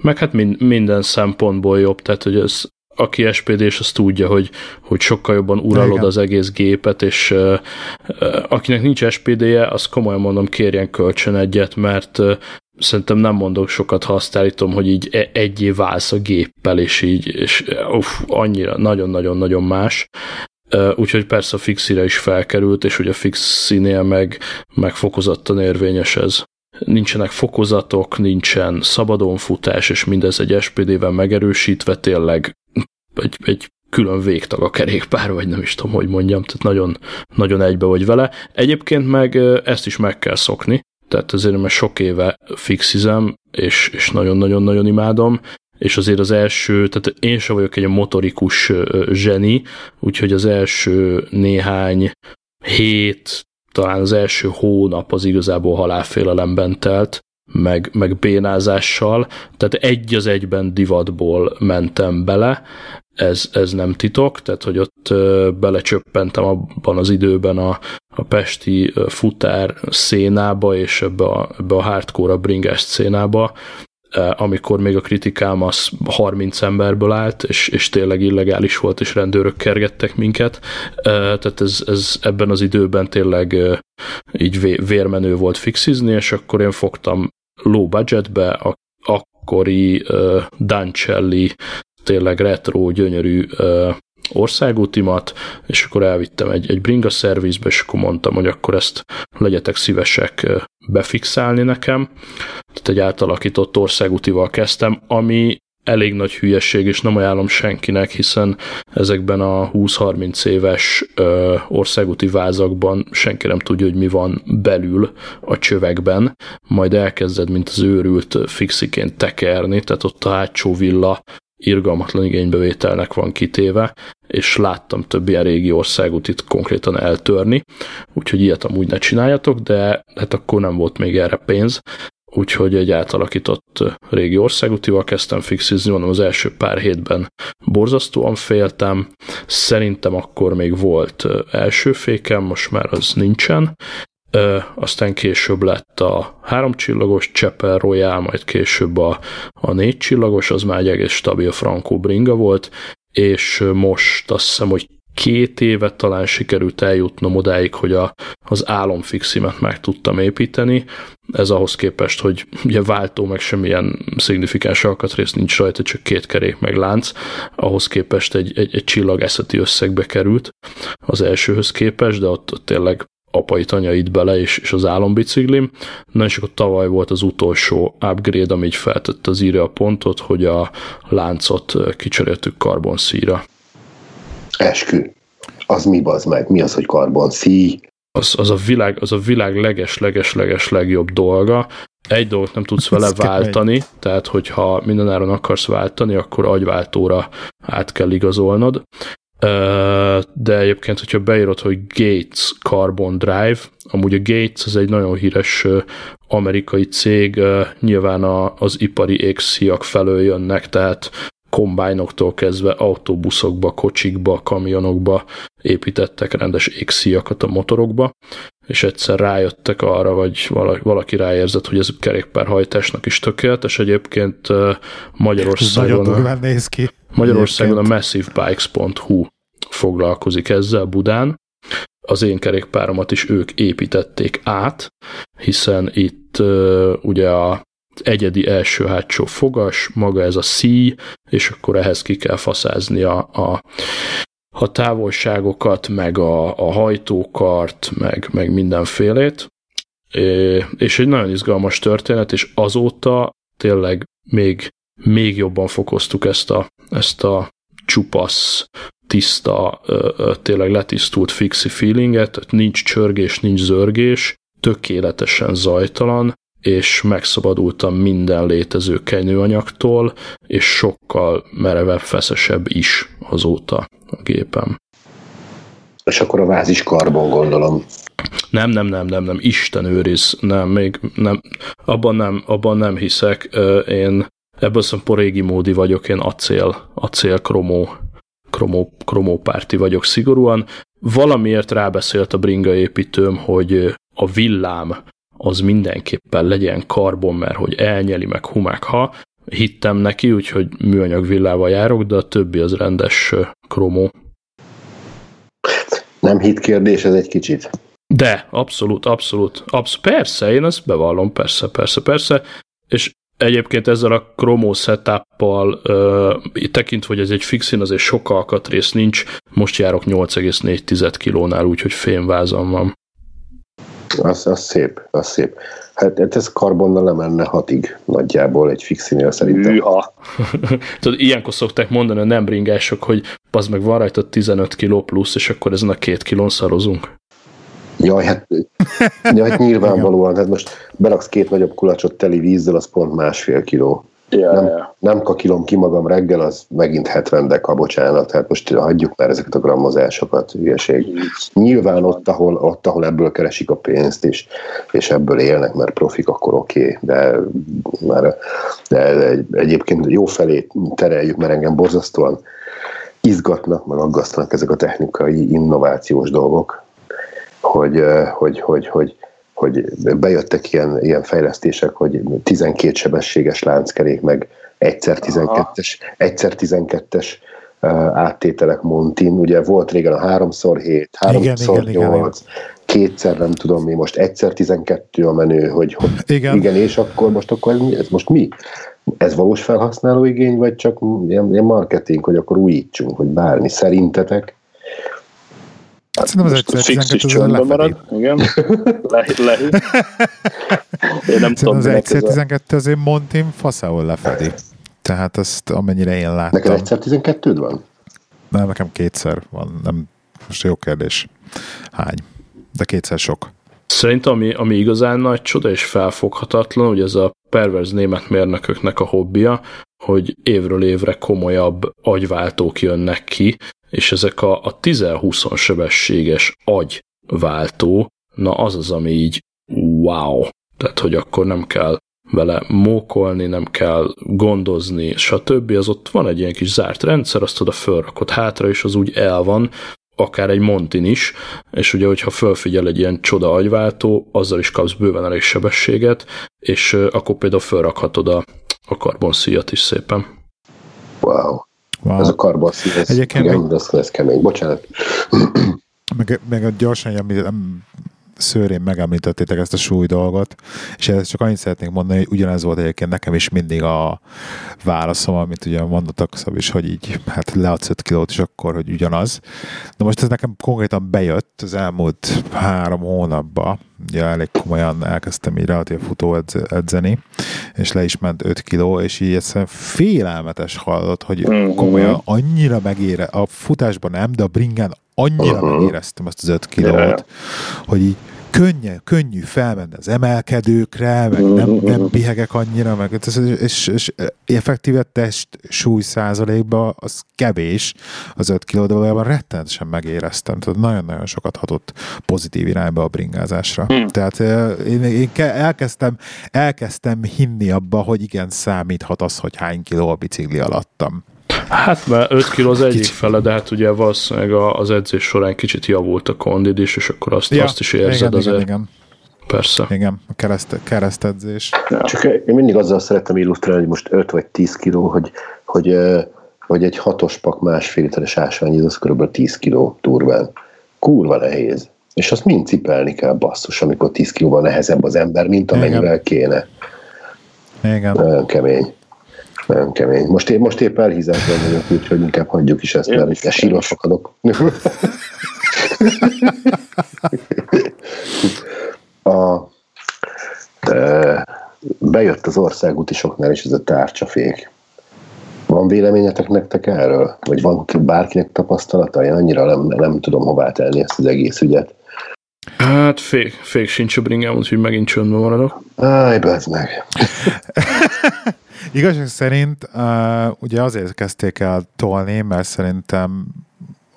Meg hát mind, minden szempontból jobb, tehát hogy ez, aki spd és az tudja, hogy, hogy sokkal jobban uralod Igen. az egész gépet, és uh, uh, akinek nincs SPD-je, az komolyan mondom, kérjen kölcsön egyet, mert uh, szerintem nem mondok sokat, ha azt állítom, hogy így e- egyé válsz a géppel, és így, és uff, annyira, nagyon-nagyon-nagyon más. Úgyhogy persze a fixire is felkerült, és ugye a fixinél meg, meg fokozottan érvényes ez. Nincsenek fokozatok, nincsen szabadonfutás, és mindez egy SPD-vel megerősítve tényleg egy, egy külön végtag a kerékpár, vagy nem is tudom, hogy mondjam, tehát nagyon, nagyon egybe vagy vele. Egyébként meg ezt is meg kell szokni, tehát azért mert sok éve fixizem, és, és nagyon-nagyon-nagyon imádom, és azért az első, tehát én sem vagyok egy motorikus zseni, úgyhogy az első néhány hét, talán az első hónap az igazából halálfélelemben telt, meg, meg bénázással, tehát egy az egyben divatból mentem bele, ez, ez nem titok, tehát hogy ott belecsöppentem abban az időben a, a pesti futár szénába és ebbe a, ebbe a hardcore bringás szénába, amikor még a kritikám az 30 emberből állt, és, és tényleg illegális volt, és rendőrök kergettek minket. Tehát ez, ez ebben az időben tényleg így vérmenő volt fixizni, és akkor én fogtam low budgetbe a akkori Dancelli tényleg retro, gyönyörű országútimat, és akkor elvittem egy, egy bringa szervizbe, és akkor mondtam, hogy akkor ezt legyetek szívesek befixálni nekem. Tehát egy átalakított országútival kezdtem, ami elég nagy hülyesség, és nem ajánlom senkinek, hiszen ezekben a 20-30 éves ö, országúti vázakban senki nem tudja, hogy mi van belül a csövekben, majd elkezded, mint az őrült fixiként tekerni, tehát ott a hátsó villa irgalmatlan igénybevételnek van kitéve, és láttam több ilyen régi országútit konkrétan eltörni, úgyhogy ilyet amúgy ne csináljatok, de hát akkor nem volt még erre pénz, úgyhogy egy átalakított régi országútival kezdtem fixizni, mondom az első pár hétben borzasztóan féltem, szerintem akkor még volt első fékem, most már az nincsen, aztán később lett a háromcsillagos Chapel Royale, majd később a, a négy csillagos, az már egy egész stabil Franco Bringa volt, és most azt hiszem, hogy két évet talán sikerült eljutnom odáig, hogy a, az álomfiximet meg tudtam építeni. Ez ahhoz képest, hogy ugye váltó meg semmilyen szignifikáns alkatrészt nincs rajta, csak két kerék meg lánc, ahhoz képest egy, egy, egy csillagászati összegbe került az elsőhöz képest, de ott, ott tényleg apait, anyait bele, és, és az álombiciklim. Na és akkor tavaly volt az utolsó upgrade, ami így feltette az írja a pontot, hogy a láncot kicseréltük karbonszíra. Eskü. Az mi az meg? Mi az, hogy karbonszí? Az, az, a világ, az a világ leges-leges-leges legjobb dolga. Egy dolgot nem tudsz vele váltani, tehát hogyha mindenáron akarsz váltani, akkor agyváltóra át kell igazolnod de egyébként, hogyha beírod, hogy Gates Carbon Drive, amúgy a Gates az egy nagyon híres amerikai cég, nyilván az ipari égszíjak felől jönnek, tehát kombájnoktól kezdve autóbuszokba, kocsikba, kamionokba építettek rendes égszíjakat a motorokba, és egyszer rájöttek arra, vagy valaki ráérzett, hogy ez kerékpárhajtásnak is tökéletes. Egyébként Magyarországon, a, néz ki. Magyarországon a massivebikes.hu foglalkozik ezzel Budán. Az én kerékpáromat is ők építették át, hiszen itt ugye a egyedi első-hátsó fogas, maga ez a szíj, és akkor ehhez ki kell faszázni a, a, a távolságokat, meg a, a hajtókart, meg, meg mindenfélét. É, és egy nagyon izgalmas történet, és azóta tényleg még, még jobban fokoztuk ezt a, ezt a csupasz, tiszta, tényleg letisztult fixi feelinget, nincs csörgés, nincs zörgés, tökéletesen zajtalan, és megszabadultam minden létező kenyőanyagtól, és sokkal merevebb, feszesebb is azóta a gépem. És akkor a váz is karbon, gondolom. Nem, nem, nem, nem, nem, Isten őriz, nem, még nem, abban nem, abban nem hiszek, én ebből szempontból régi módi vagyok, én acél, acél kromó, kromó, kromópárti vagyok szigorúan. Valamiért rábeszélt a bringa építőm, hogy a villám az mindenképpen legyen karbon, mert hogy elnyeli meg humák, ha hittem neki, úgyhogy műanyag villával járok, de a többi az rendes kromó. Nem hit kérdés ez egy kicsit? De, abszolút, abszolút, absz- persze, én ezt bevallom, persze, persze, persze. És egyébként ezzel a Chromo setup-pal tekintve, hogy ez egy fixin, azért sok alkatrész nincs, most járok 8,4 kilónál, úgyhogy fémvázam van. Az, az szép, az szép. Hát, hát ez karbonnal lemenne hatig nagyjából egy fixinél szerintem. Hűha. Tudod, ilyenkor szokták mondani a nem bringások, hogy az meg van rajta 15 kiló plusz, és akkor ezen a két kilón szarozunk. Jaj, hát, jaj, hát nyilvánvalóan, hát most beraksz két nagyobb kulacsot teli vízzel, az pont másfél kiló. Ja, Nem, ja. nem kakilom ki magam reggel, az megint 70 deka, bocsánat, hát most hagyjuk már ezeket a grammozásokat, hülyeség. Nyilván ott ahol, ott, ahol ebből keresik a pénzt, és, és ebből élnek, mert profik, akkor oké, okay, de, már, de egy, egyébként jó felé tereljük, mert engem borzasztóan izgatnak, meg aggasztanak ezek a technikai innovációs dolgok, hogy, eh, hogy, hogy, hogy, hogy bejöttek ilyen, ilyen fejlesztések, hogy 12 sebességes lánckerék, meg egyszer 12-es, egyszer 12-es uh, áttételek Montin. Ugye volt régen a 3x7, 3x8, kétszer nem tudom mi, most egyszer 12 a menő, hogy, hogy Igen. igen, és akkor most akkor ez, mi- ez most mi? Ez valós felhasználó igény, vagy csak ilyen, ilyen marketing, hogy akkor újítsunk, hogy bármi szerintetek? Hát Szerintem az egyszer fix is 12 csöndben marad. Igen. Le, lehű. Én nem Szerintem tudom, az egyszer ez a... 12 azért Montin faszául lefedi. Tehát azt amennyire én láttam. Neked egyszer 12 van? Nem, nekem kétszer van. Nem, most jó kérdés. Hány? De kétszer sok. Szerintem ami, ami igazán nagy csoda és felfoghatatlan, hogy ez a perverz német mérnököknek a hobbija, hogy évről évre komolyabb agyváltók jönnek ki, és ezek a, a 10-20 sebességes agyváltó, na az az, ami így wow. Tehát, hogy akkor nem kell vele mókolni, nem kell gondozni, stb. Az ott van egy ilyen kis zárt rendszer, azt oda fölrakod hátra, és az úgy el van, akár egy Montin is, és ugye, hogyha fölfigyel egy ilyen csoda agyváltó, azzal is kapsz bőven elég sebességet, és akkor például fölrakhatod a, a karbonszíjat is szépen. Wow. Wow. Ez a karbonszín, ez, Egyébként igen, még- ez, ez kemény. Bocsánat. Meg, meg gyorsan, ami szőrén megemlítettétek ezt a súly dolgot, és ezt csak annyit szeretnék mondani, hogy ugyanez volt egyébként nekem is mindig a válaszom, amit ugye mondottak Szab is, hogy így hát leadsz 5 kilót, és akkor, hogy ugyanaz. Na most ez nekem konkrétan bejött az elmúlt három hónapban, ugye elég komolyan elkezdtem így relatív futó edz- edzeni, és le is ment 5 kiló, és így egyszerűen félelmetes hallott, hogy Mhm. komolyan annyira megére, a futásban nem, de a bringán annyira Mhm. megéreztem azt az 5 kilót, Ja. hogy így könnyű, könnyű felmenni az emelkedőkre, meg nem, nem bihegek annyira, meg és, és, és effektíve test súly százalékban az kevés az 5 kiló, de valójában rettenetesen megéreztem. Tehát nagyon-nagyon sokat hatott pozitív irányba a bringázásra. Hmm. Tehát eh, én, én ke- elkezdtem, elkezdtem hinni abba, hogy igen, számíthat az, hogy hány kiló a bicikli alattam. Hát mert 5 kiló az egyik Kicsit. fele, de hát ugye valószínűleg a- az edzés során kicsit javult a kondid is, és akkor azt, Ja, azt is érzed igen, azért. Igen, igen, Persze. igen, a kereszt, keresztedzés. Csak én mindig azzal szeretem illusztrálni, hogy most 5 vagy 10 kiló, hogy, hogy, hogy egy hatos pak másfél literes ásványi, az kb. 10 kiló durván. Kurva nehéz. És azt mind cipelni kell basszus, amikor 10 kilóval nehezebb az ember, mint amennyivel kéne. Igen. Nagyon kemény. Nagyon kemény. Most, én, most épp elhízásban vagyok, úgyhohogy inkább hagyjuk is ezt, Én mert itt sírva fakadok. a, e, bejött az országútisoknál is ez a tárcsafék. Van véleményetek nektek erről? Vagy van bárkinek tapasztalata? Én annyira nem, nem tudom hová tenni ezt az egész ügyet. Hát fék, fék sincs a bringám, úgyhogy megint csöndben maradok. Áj, bezd meg. Igazság szerint uh, ugye azért kezdték el tolni, mert szerintem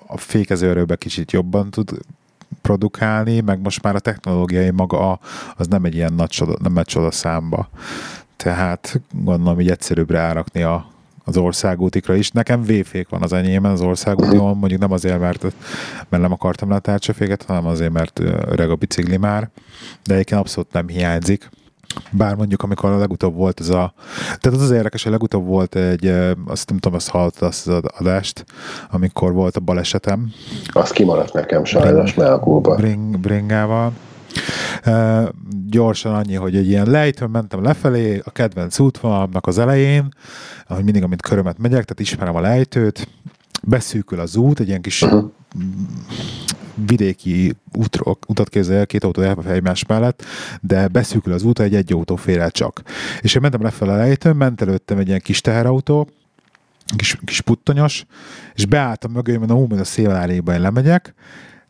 a fékezőerőbe kicsit jobban tud produkálni, meg most már a technológiai maga az nem egy ilyen nagy csoda, nem egy csoda számba. Tehát gondolom, hogy egyszerűbb rárakni a, az országútikra is. Nekem V-fék van az enyémben az országúton, mondjuk nem azért, mert, mert nem akartam le a tárcsaféket, hanem azért, mert öreg a bicikli már, de egyébként abszolút nem hiányzik. Bár mondjuk, amikor a legutóbb volt ez a... Tehát az az érdekes, hogy legutóbb volt egy, azt nem tudom, azt hallottad azt az adást, amikor volt a balesetem, Az kimaradt nekem sajnos, mert a kulba. bring, bringával. Uh, gyorsan annyi, hogy egy ilyen lejtőn mentem lefelé, a kedvenc útvonalamnak az elején, ahogy mindig, amint körömet megyek, tehát ismerem a lejtőt, beszűkül az út, egy ilyen kis Uh-huh. Vidéki útról, utat képzel, két autó elfel egymás mellett, de beszűkül az út, egy egy autó fér el csak. És én mentem lefelé a lejtőn, ment előttem egy ilyen kis teherautó, kis, kis puttonyos, és beálltam mögé, mondom, hú, a széláréba én lemegyek,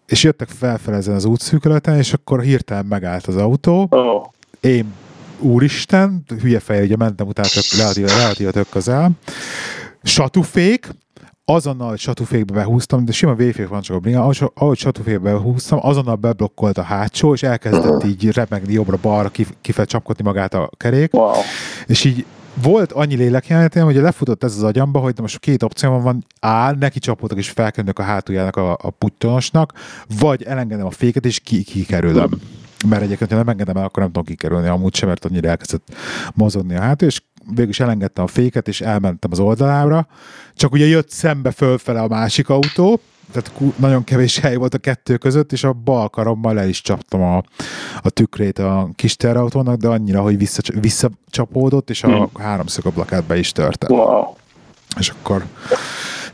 és jöttek felfel ezen az útszűkületen, és akkor hirtelen megállt az autó, Oh. én úristen, hülye fej, ugye mentem utána tök, relatív, relatív tök közel, satufék, azonnal, satufékbe behúztam, de sima véfék van csak a bringa, ahogy, satufékbe behúztam, azonnal beblokkolt a hátsó, és elkezdett így remegni jobbra-balra, kif- kifele csapkodni magát a kerék, Wow. és így volt annyi lélekjelenetem, hogy lefutott ez az agyamba, hogy de most két opció van, áll, neki csapódok és felkönnök a hátuljának a, a puttonosnak, vagy elengedem a féket és ki, kikerülöm. Mert egyébként, ha nem engedem el, akkor nem tudom kikerülni amúgy sem, mert annyira elkezdett mozogni a hátul, és végül is elengedtem a féket, és elmentem az oldalára. Csak ugye jött szembe fölfele a másik autó, tehát nagyon kevés hely volt a kettő között, és a bal karommal el is csaptam a, a tükrét a kis terautónak, de annyira, hogy vissza, visszacsapódott, és a Hmm. háromszög ablakát be is törte. Wow. És akkor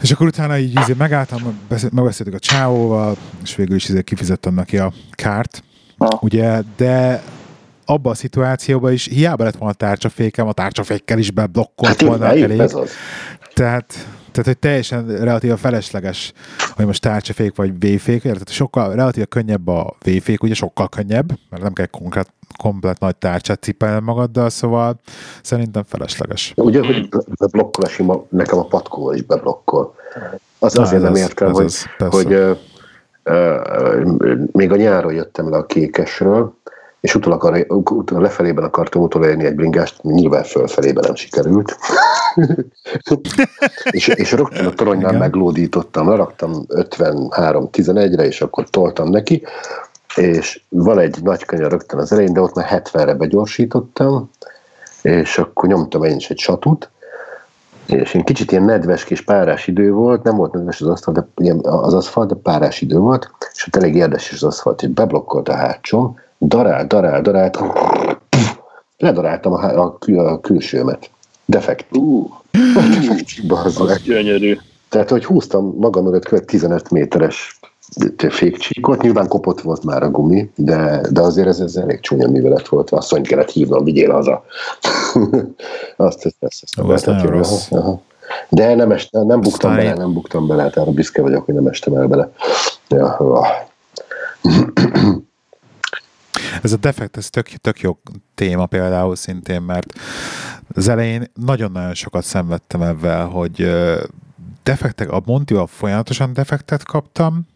és akkor utána így izé megálltam, beszél- megbeszéltük a csávóval, és végül is izé kifizettem neki a kárt, Ah. ugye, de abban a szituációban is hiába lett volna a tárcsafékem, a tárcsafékkel is beblokkolt Hát volna kerék. ez az. Tehát, tehát, hogy teljesen relatív felesleges, hogy most tárcsafék vagy véfék, tehát sokkal relatív könnyebb a véfék, ugye sokkal könnyebb, mert nem kell konkrét, komplet nagy tárcsát cipelni magaddal, szóval szerintem felesleges. Ugye, hogy beblokkol a sima, nekem a patkóval is beblokkol. Az Na, azért ez nem értem, hogy, az, hogy ö, ö, ö, még a nyáron jöttem le a kékesről, és utólag arra, ut- lefelében akartam utolérni egy bringást, nyilván fölfelében nem sikerült. és, és rögtön a toronynál Igen. meglódítottam, leraktam 53-11-re, és akkor toltam neki, és van egy nagy kanyar rögtön az elején, de ott már 70-re begyorsítottam, és akkor nyomtam én is egy satut, és én kicsit ilyen nedves kis párás idő volt, nem volt nedves az aszfalt, de, ugye az aszfalt, de párás idő volt, és ott elég érdekes az aszfalt, hogy beblokkolt a hátsom, darál, darál, darált, ledaráltam a, a, kül, a külsőmet. Defekt. Uh, Bazd meg. gyönyörű. Tehát, hogy húztam magam mögött kb. 15 méteres fékcsíkot, nyilván kopott volt már a gumi, de, de azért ez, ez elég csúnya művelet volt, asszonyt kellett hívnom, vigyél haza. azt, ezt, ezt, ezt Ó, ez lehetett nagyon jól. rossz. Aha. De nem, est, nem buktam Aztán bele, nem buktam bele, hát arra büszke vagyok, hogy nem estem el bele. Ja. Ez a defekt, ez tök, tök jó téma például szintén, mert az elején nagyon-nagyon sokat szenvedtem ebben, hogy defektek, a Montival folyamatosan defektet kaptam,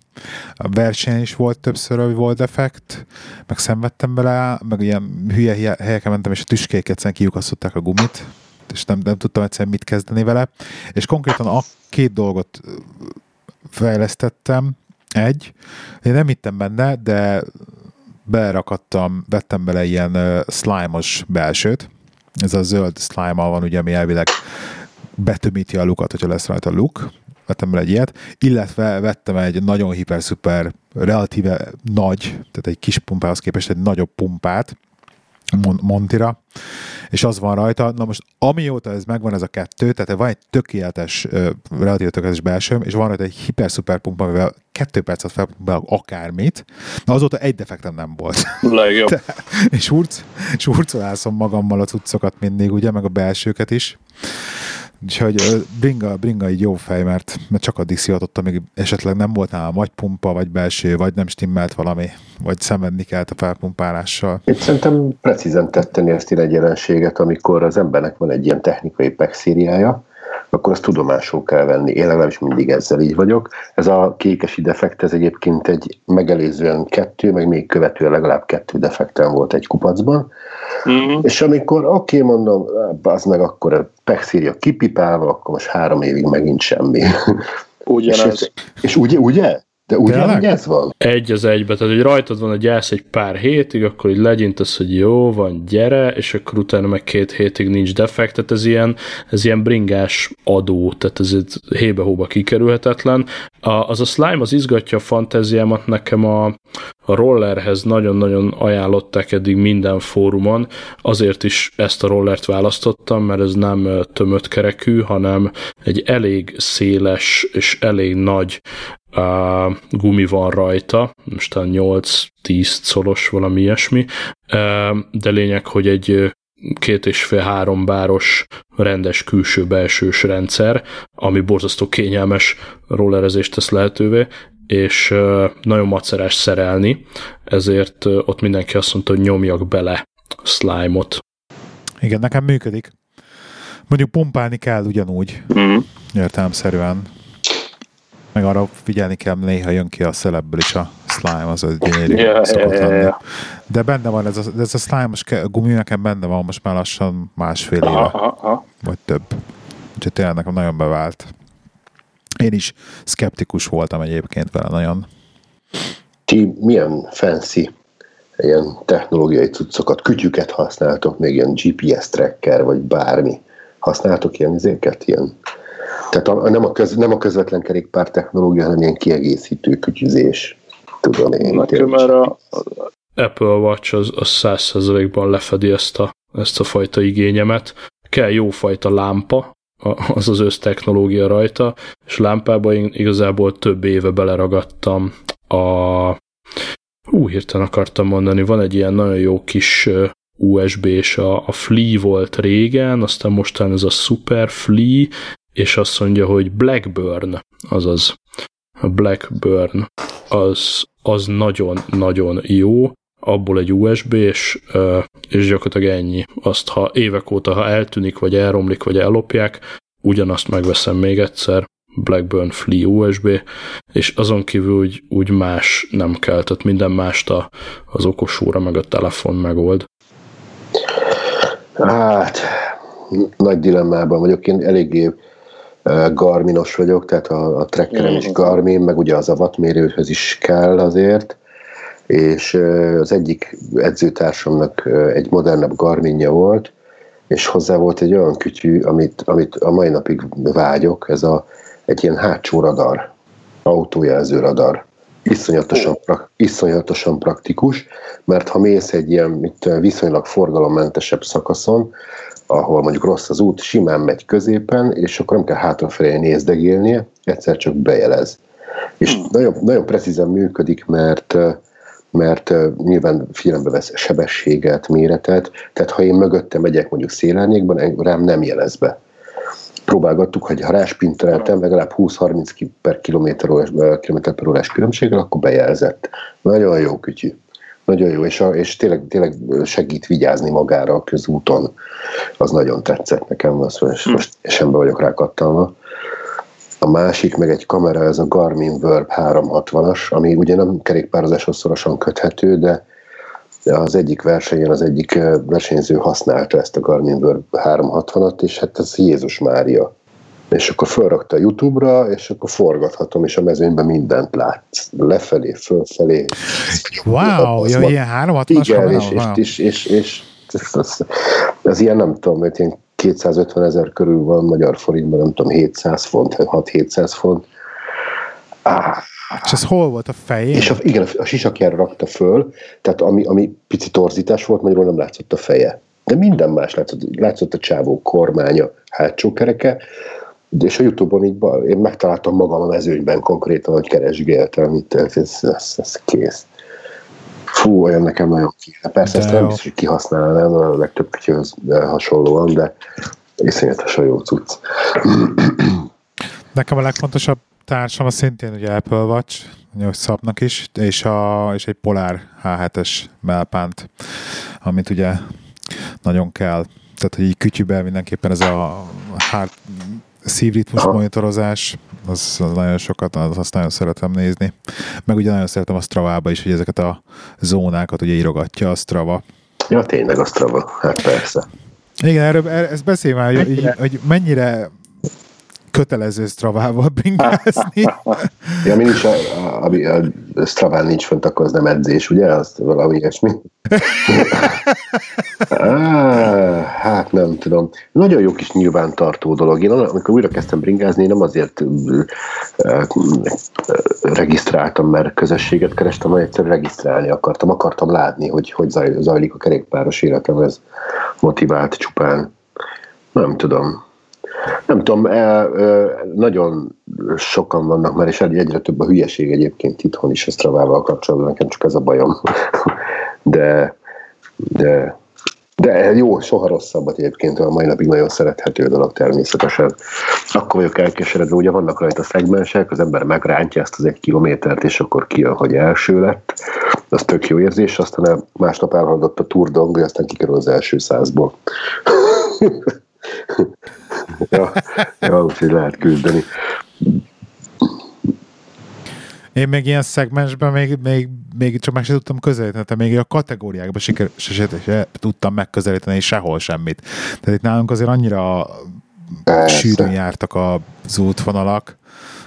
a versenyen is volt többször, hogy volt defekt, meg szenvedtem bele, meg ilyen hülye helyeken mentem, és a tüskék egyszerűen kiukasztották a gumit, és nem, nem tudtam egyszerűen mit kezdeni vele, és konkrétan a két dolgot fejlesztettem, egy, én nem hittem benne, de berakadtam, vettem bele ilyen uh, slime-os belsőt. Ez a zöld slime van, ugye, ami elvileg betömíti a lukat, hogyha lesz rajta luk. Vettem bele egy ilyet, illetve vettem egy nagyon hiper-szuper, relatíve nagy, tehát egy kis pumpához képest egy nagyobb pumpát, Mon- Montira, és az van rajta. Na most amióta ez megvan ez a kettő, tehát van egy tökéletes, ö, relatíve tökéletes belsőm, és van rajta egy hiper-szuper pumpa, amivel kettő percet felpumpálok akármit, na azóta egy defektem nem volt. Legjobb. és hurc, és hurcolászom magammal a cuccokat mindig, ugye, meg a belsőket is. Úgyhogy bringa, bringa így jó fej, mert, mert csak addig szivatottam, még esetleg nem volt nálam vagy pumpa, vagy belső, vagy nem stimmelt valami, vagy szenvedni kellett a felpumpálással. Én szerintem precízen tetten érti egy jelenséget, amikor az embernek van egy ilyen technikai pexériája, akkor azt tudomásul kell venni. Én legalábbis mindig ezzel így vagyok. Ez a kékesi defekt, ez egyébként egy megelőzően kettő, meg még követően legalább kettő defekten volt egy kupacban. Mhm. És amikor oké, okay, mondom, az meg akkor a pexíria kipipálva, akkor most három évig megint semmi. és, Ugyanez. és, és ugye, ugye? De úgy Tényleg? hogy ez van? Egy az egybe, tehát hogy rajtad van, hogy elsz egy pár hétig, akkor így legyintesz, hogy jó, van, gyere, és akkor utána meg két hétig nincs defekt, tehát ez ilyen, ez ilyen bringás adó, tehát ez egy hébe-hóba kikerülhetetlen. A, az a slime az izgatja a fantáziámat, nekem a, a rollerhez nagyon-nagyon ajánlották eddig minden fórumon, azért is ezt a rollert választottam, mert ez nem tömött kerekű, hanem egy elég széles és elég nagy uh, gumi van rajta, most talán 8-10 colos valami ilyesmi, uh, de lényeg, hogy egy két és fél három báros rendes külső-belsős rendszer, ami borzasztó kényelmes rollerezést tesz lehetővé, és nagyon macerás szerelni, ezért ott mindenki azt mondta, hogy nyomjak bele slime-ot. Igen, nekem működik. Mondjuk pumpálni kell ugyanúgy, Mm. értelemszerűen. Meg arra figyelni kell, néha jön ki a szelebből is a slime, az a gyönyörű ja, szokott ja, lenni. ja. De benne van, ez a, ez a slime-os gumi nekem benne van most már lassan másfél éve, Aha, aha, aha. vagy több. Úgyhogy tényleg nekem nagyon bevált. Én is szkeptikus voltam egyébként vele nagyon. Ti milyen fancy ilyen technológiai cuccokat, kütyüket használtok, még ilyen GPS tracker, vagy bármi. Használtok ilyen izéket, ilyen tehát a, nem, a köz, nem a közvetlen kerékpár technológia, hanem ilyen kiegészítő kütyüzés. Tudom én. Nekem erre a- Apple Watch az, az 100%-ban lefedi ezt a, ezt a fajta igényemet. Kell jófajta lámpa, az az össztechnológia rajta, és lámpába én igazából több éve beleragadtam a hú, hirtelen akartam mondani, van egy ilyen nagyon jó kis USB, és a, a Flea volt régen, aztán mostán ez a Super Flea, és azt mondja, hogy Blackburn, azaz a Blackburn, az, az nagyon-nagyon jó, abból egy USB, és, és gyakorlatilag ennyi. Azt, ha évek óta, ha eltűnik, vagy elromlik, vagy ellopják, ugyanazt megveszem még egyszer, Blackburn Flea USB, és azon kívül úgy, úgy más nem kell, tehát minden mást a, az okos óra meg a telefon megold. Hát, nagy dilemmában vagyok. Én eléggé Garminos vagyok, tehát a, a trackerem is Garmin, meg ugye az a wattmérőhöz is kell azért, és az egyik edzőtársamnak egy modernebb Garminja volt, és hozzá volt egy olyan kütyű, amit, amit a mai napig vágyok, ez a, egy ilyen hátsó radar, autójelző radar. Iszonyatosan, prak, iszonyatosan praktikus, mert ha mész egy ilyen tudom, viszonylag forgalommentesebb szakaszon, ahol mondjuk rossz az út, simán megy középen, és akkor nem kell hátrafelé nézdegélnie, egyszer csak bejelez. És nagyon, nagyon precízen működik, mert mert nyilván figyelembe vesz sebességet, méretet, tehát ha én mögötte megyek mondjuk szélárnyékban, rám nem jelez be. Próbálgattuk, hogy ha ráspinteleltem legalább 20-30 ki- per kilométer, órás, eh, kilométer per órás különbséggel, akkor bejelzett. Nagyon jó kütyű. Nagyon jó, és, a, és tényleg, tényleg segít vigyázni magára a közúton. Az nagyon tetszett nekem, azt most, most sembe vagyok rá kattalva. A másik meg egy kamera, ez a Garmin Verb 360-as, ami ugye nem kerékpározáshoz szorosan köthető, de az egyik versenyen az egyik versenyző használta ezt a Garmin Verb 360-at, és hát ez Jézus Mária. És akkor felrakta a YouTube-ra, és akkor forgathatom, és a mezőnyben mindent látsz. Lefelé, fölfelé. Wow, Az ja, ilyen 360-as Igen, és, és, és, és, és ez, ez, ez ilyen nem tudom, mert ilyen 250 ezer körül van magyar forintban, nem tudom, 700 font, 6-700 font. Á, És ez hol volt a fején? és a, igen, a sisakjára rakta föl, tehát ami, ami pici torzítás volt, magyarul nem látszott a feje. De minden más látszott. Látszott a csávó kormánya, hátsó kereke, és a Youtube-on így bal, én megtaláltam magam a mezőnyben konkrétan, hogy keresgéltem, amit ez, ez, ez, ez kész. Fú, olyan nekem nagyon kéne. Persze De ezt nem jó. biztos, hogy kihasználnám, a legtöbb kütyöhöz hasonlóan, de iszonyatosan jó cucc. Nekem a legfontosabb társam szintén ugye Apple Watch, hogy szabnak is, és, a, és egy Polar H7-es melpánt, amit ugye nagyon kell. Tehát, hogy így kütyűben mindenképpen ez a heart, szívritmus monitorozás, az, az nagyon sokat, az, azt nagyon szeretem nézni. Meg ugye nagyon szeretem a Strava-ba is, hogy ezeket a zónákat ugye írogatja a Strava. Ja, tényleg a Strava, hát persze. Igen, erről, erről ezt beszélj már, hogy, hogy mennyire kötelező Stravával bringázni. ja, mi nincs, a, a, a, a Straván nincs fönt, akkor az nem edzés, ugye? Azt valami ilyesmi. ah, hát nem tudom. Nagyon jó kis nyilvántartó dolog. Én amikor újra kezdtem bringázni, nem azért regisztráltam, mert közösséget kerestem, hanem egyszerűen regisztrálni akartam. Akartam látni, hogy hogy zajlik a kerékpáros életem. Ez motivált csupán. Nem tudom nem tudom, e, e, nagyon sokan vannak már, és egyre több a hülyeség egyébként itthon is a Stravával kapcsolatban, nekem csak ez a bajom. De, de, de jó, soha rosszabbat egyébként, a mai napig nagyon szerethető dolog természetesen. Akkor vagyok elkeseredve, ugye vannak rajta szegmensek, az ember megrántja ezt az egy kilométert, és akkor kijön, hogy első lett. Az tök jó érzés, aztán másnap elhaladott a Tour Dong, aztán kikerül az első százból. ja, ja, úgyhogy lehet küzdeni. Én még ilyen szegmensben még, még, még csak meg sem tudtam közelíteni, tehát még a kategóriákban siker, se, se, se, tudtam megközelíteni sehol semmit. Tehát itt nálunk azért annyira Persze. sűrűn jártak az útvonalak,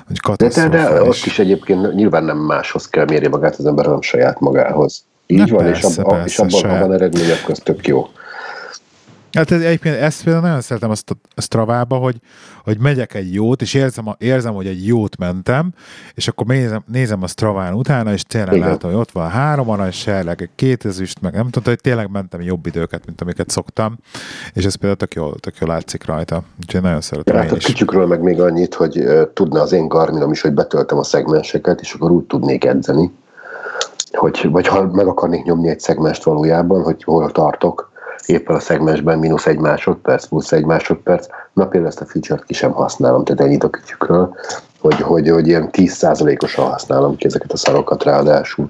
hogy de, de, de ott is egyébként nyilván nem máshoz kell mérni magát az ember, hanem saját magához. Így Na van, persze, és, ab, persze, és abban, saját. van eredmény, akkor az tök jó. Hát ez, egyébként ezt például nagyon szeretem azt a Stravába, hogy, hogy megyek egy jót, és érzem, a, érzem, hogy egy jót mentem, és akkor nézem, nézem a Straván utána, és tényleg Igen. látom, hogy ott van három arany serleg, két ezüst, meg nem tudom, hogy tényleg mentem jobb időket, mint amiket szoktam, és ez például tök jól, tök jól látszik rajta. Úgyhogy nagyon szeretem hát is. Kicsükről meg még annyit, hogy uh, tudna az én Garminom is, hogy betöltem a szegmenseket, és akkor úgy tudnék edzeni, hogy, vagy ha meg akarnék nyomni egy szegmest valójában, hogy hol tartok, éppen a szegmensben mínusz egy másodperc, plusz egy másodperc, na például ezt a feature-t ki sem használom, tehát ennyit a kütyükről, hogy, hogy, hogy ilyen 10%-osan használom ki ezeket a szarokat ráadásul.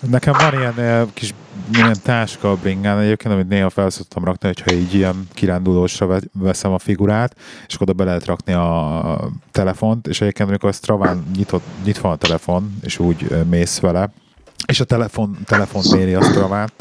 Nekem van ilyen eh, kis ilyen táska a bringán egyébként, amit néha fel szoktam rakni, hogyha így ilyen kirándulósra veszem a figurát, és oda be lehet rakni a telefont, és egyébként amikor a Straván nyitott, nyitva a telefon, és úgy eh, mész vele, és a telefon, telefon méri a Stravát,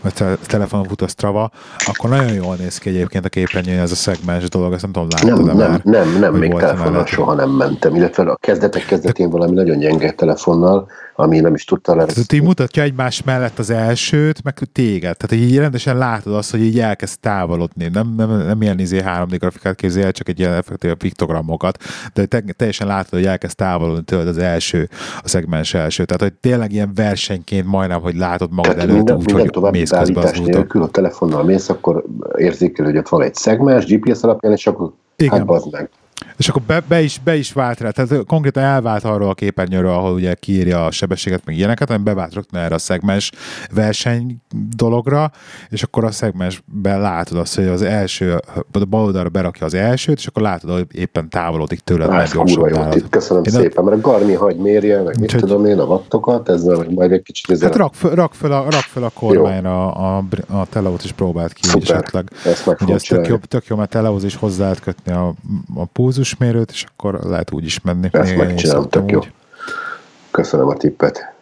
vagy a telefonon fut a Strava, akkor nagyon jól néz ki egyébként a képernyőn ez a szegmens dolog, ezt nem tudom, láttad nem, nem, már? Nem, nem, még telefonnal soha nem mentem, illetve a kezdetek kezdetén valami nagyon gyenge telefonnal, ami nem is tudta le. Tehát így mutatja egymás mellett az elsőt, meg téged. Tehát így rendesen látod azt, hogy így elkezd távolodni. Nem, nem, nem ilyen izé 3D grafikát képzel, csak egy ilyen effektív piktogramokat, de te, teljesen látod, hogy elkezd távolodni tőled az első, a szegmens első. Tehát, hogy tényleg ilyen versenyként majdnem, hogy látod magad Tehát előtt minden, úgy, minden hogy mész közben az nélkül, a telefonnal mész, akkor érzékel, hogy ott van egy szegmens, GPS alapján, és akkor Igen. hát meg. És akkor be, be, is, be is vált rá, tehát konkrétan elvált arról a képernyőről, ahol ugye kiírja a sebességet, meg ilyeneket, hanem bevált rögtön erre a szegmens verseny dologra, és akkor a szegmensben látod azt, hogy az első, a bal oldalra berakja az elsőt, és akkor látod, hogy éppen távolodik tőled, meg gyorsabb jó, itt köszönöm én szépen, mert a Garmi hagy mérje, meg mit tudom én, a wattokat, ez majd egy kicsit... Ezzel... Hát rak föl, rak föl a, rak föl a kormányra a, a, a teleót is próbált ki, Szuper. esetleg. Ezt meg Ugye ez tök jó, tök jó, mert teleóz is hozzá lehet kötni a, a pulzusmérőt, és akkor lehet úgy is menni. Ezt megcsinálom, tök úgy. jó. Köszönöm a tippet.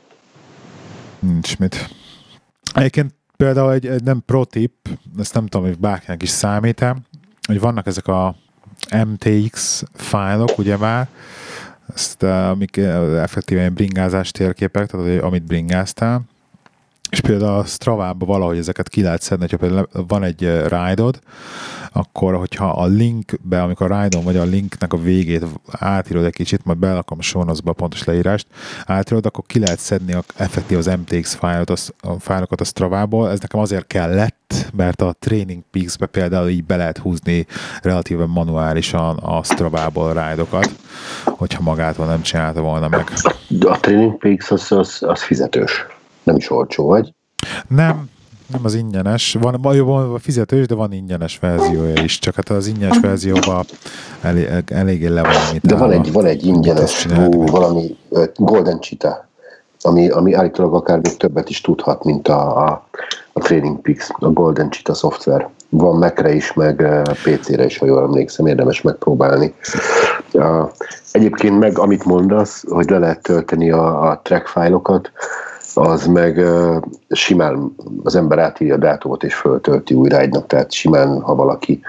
Nincs mit. Egyébként például egy, egy nem pro tip, ezt nem tudom, hogy bárkinek is számít hogy vannak ezek a MTX fájlok, ugye már, ezt, eh, amik eh, effektíven bringázás térképek, tehát amit bringáztál, és például a Strava-ba valahogy ezeket ki lehet szedni, hogyha például van egy ride akkor hogyha a linkbe, amikor a ride vagy a linknek a végét átírod egy kicsit, majd belakom a sonozba a pontos leírást, átírod, akkor ki lehet szedni a, effektív az MTX fájlot, a fájlokat a Strava-ból. Ez nekem azért kellett, mert a Training Peaks-be például így be lehet húzni relatíve manuálisan a Strava-ból ride-okat, hogyha magától nem csinálta volna meg. A Training Peaks az, az, az fizetős nem is olcsó vagy. Nem, nem az ingyenes. Van, van a fizetős, de van ingyenes verziója is. Csak hát az ingyenes verzióban elég, eléggé le van De van egy, van egy ingyenes, ú, valami Golden Cheetah, ami, ami állítólag akár még többet is tudhat, mint a, a, a Training Peaks, a Golden Cheetah szoftver. Van Mac-re is, meg PC-re is, ha jól emlékszem, érdemes megpróbálni. Uh, egyébként meg, amit mondasz, hogy le lehet tölteni a, a track fájlokat, az meg uh, simán az ember átírja a dátumot és föltölti újra egynak, tehát simán, ha valaki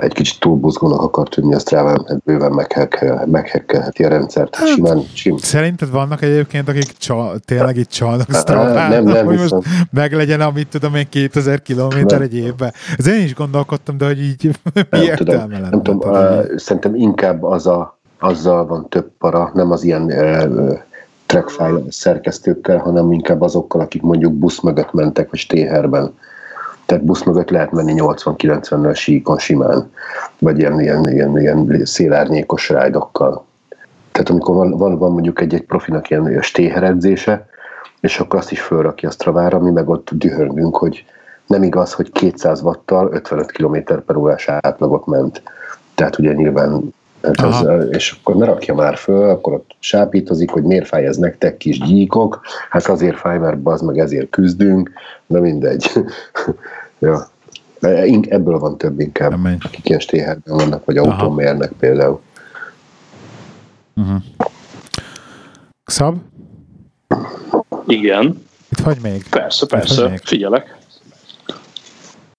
egy kicsit túl buzgónak akar tűnni, azt rá bőven meghekkelheti a rendszert. Hát, simán, sim. Szerinted vannak egyébként, akik csal, tényleg itt csalnak Strafán, nem, nem, hogy most meglegyen, amit tudom én, 2000 kilométer egy évben. Ez én is gondolkodtam, de hogy így mi nem tudom, Nem tudom, uh, szerintem inkább az a, azzal van több para, nem az ilyen uh, trackfile szerkesztőkkel, hanem inkább azokkal, akik mondjuk busz mögött mentek, vagy stéherben tehát busz mögött lehet menni 80-90-nel síkon simán, vagy ilyen, ilyen, ilyen, ilyen szélárnyékos rájdokkal. Tehát amikor van, van, van mondjuk egy-egy profinak ilyen stéheredzése, és akkor azt is fölrakja a Stravára, mi meg ott dühöngünk, hogy nem igaz, hogy 200 watttal 55 km per órás átlagot ment. Tehát ugye nyilván Hát az, és akkor ne rakja már föl, akkor ott sápítozik, hogy miért fáj ez nektek kis gyíkok, hát azért fáj, mert az meg ezért küzdünk, de mindegy. ja. Ebből van több inkább, Amen. akik ilyen stéherben vannak, vagy autómérnek például. Uh-huh. Szab? Igen. Itt vagy még? Persze, persze, még? figyelek.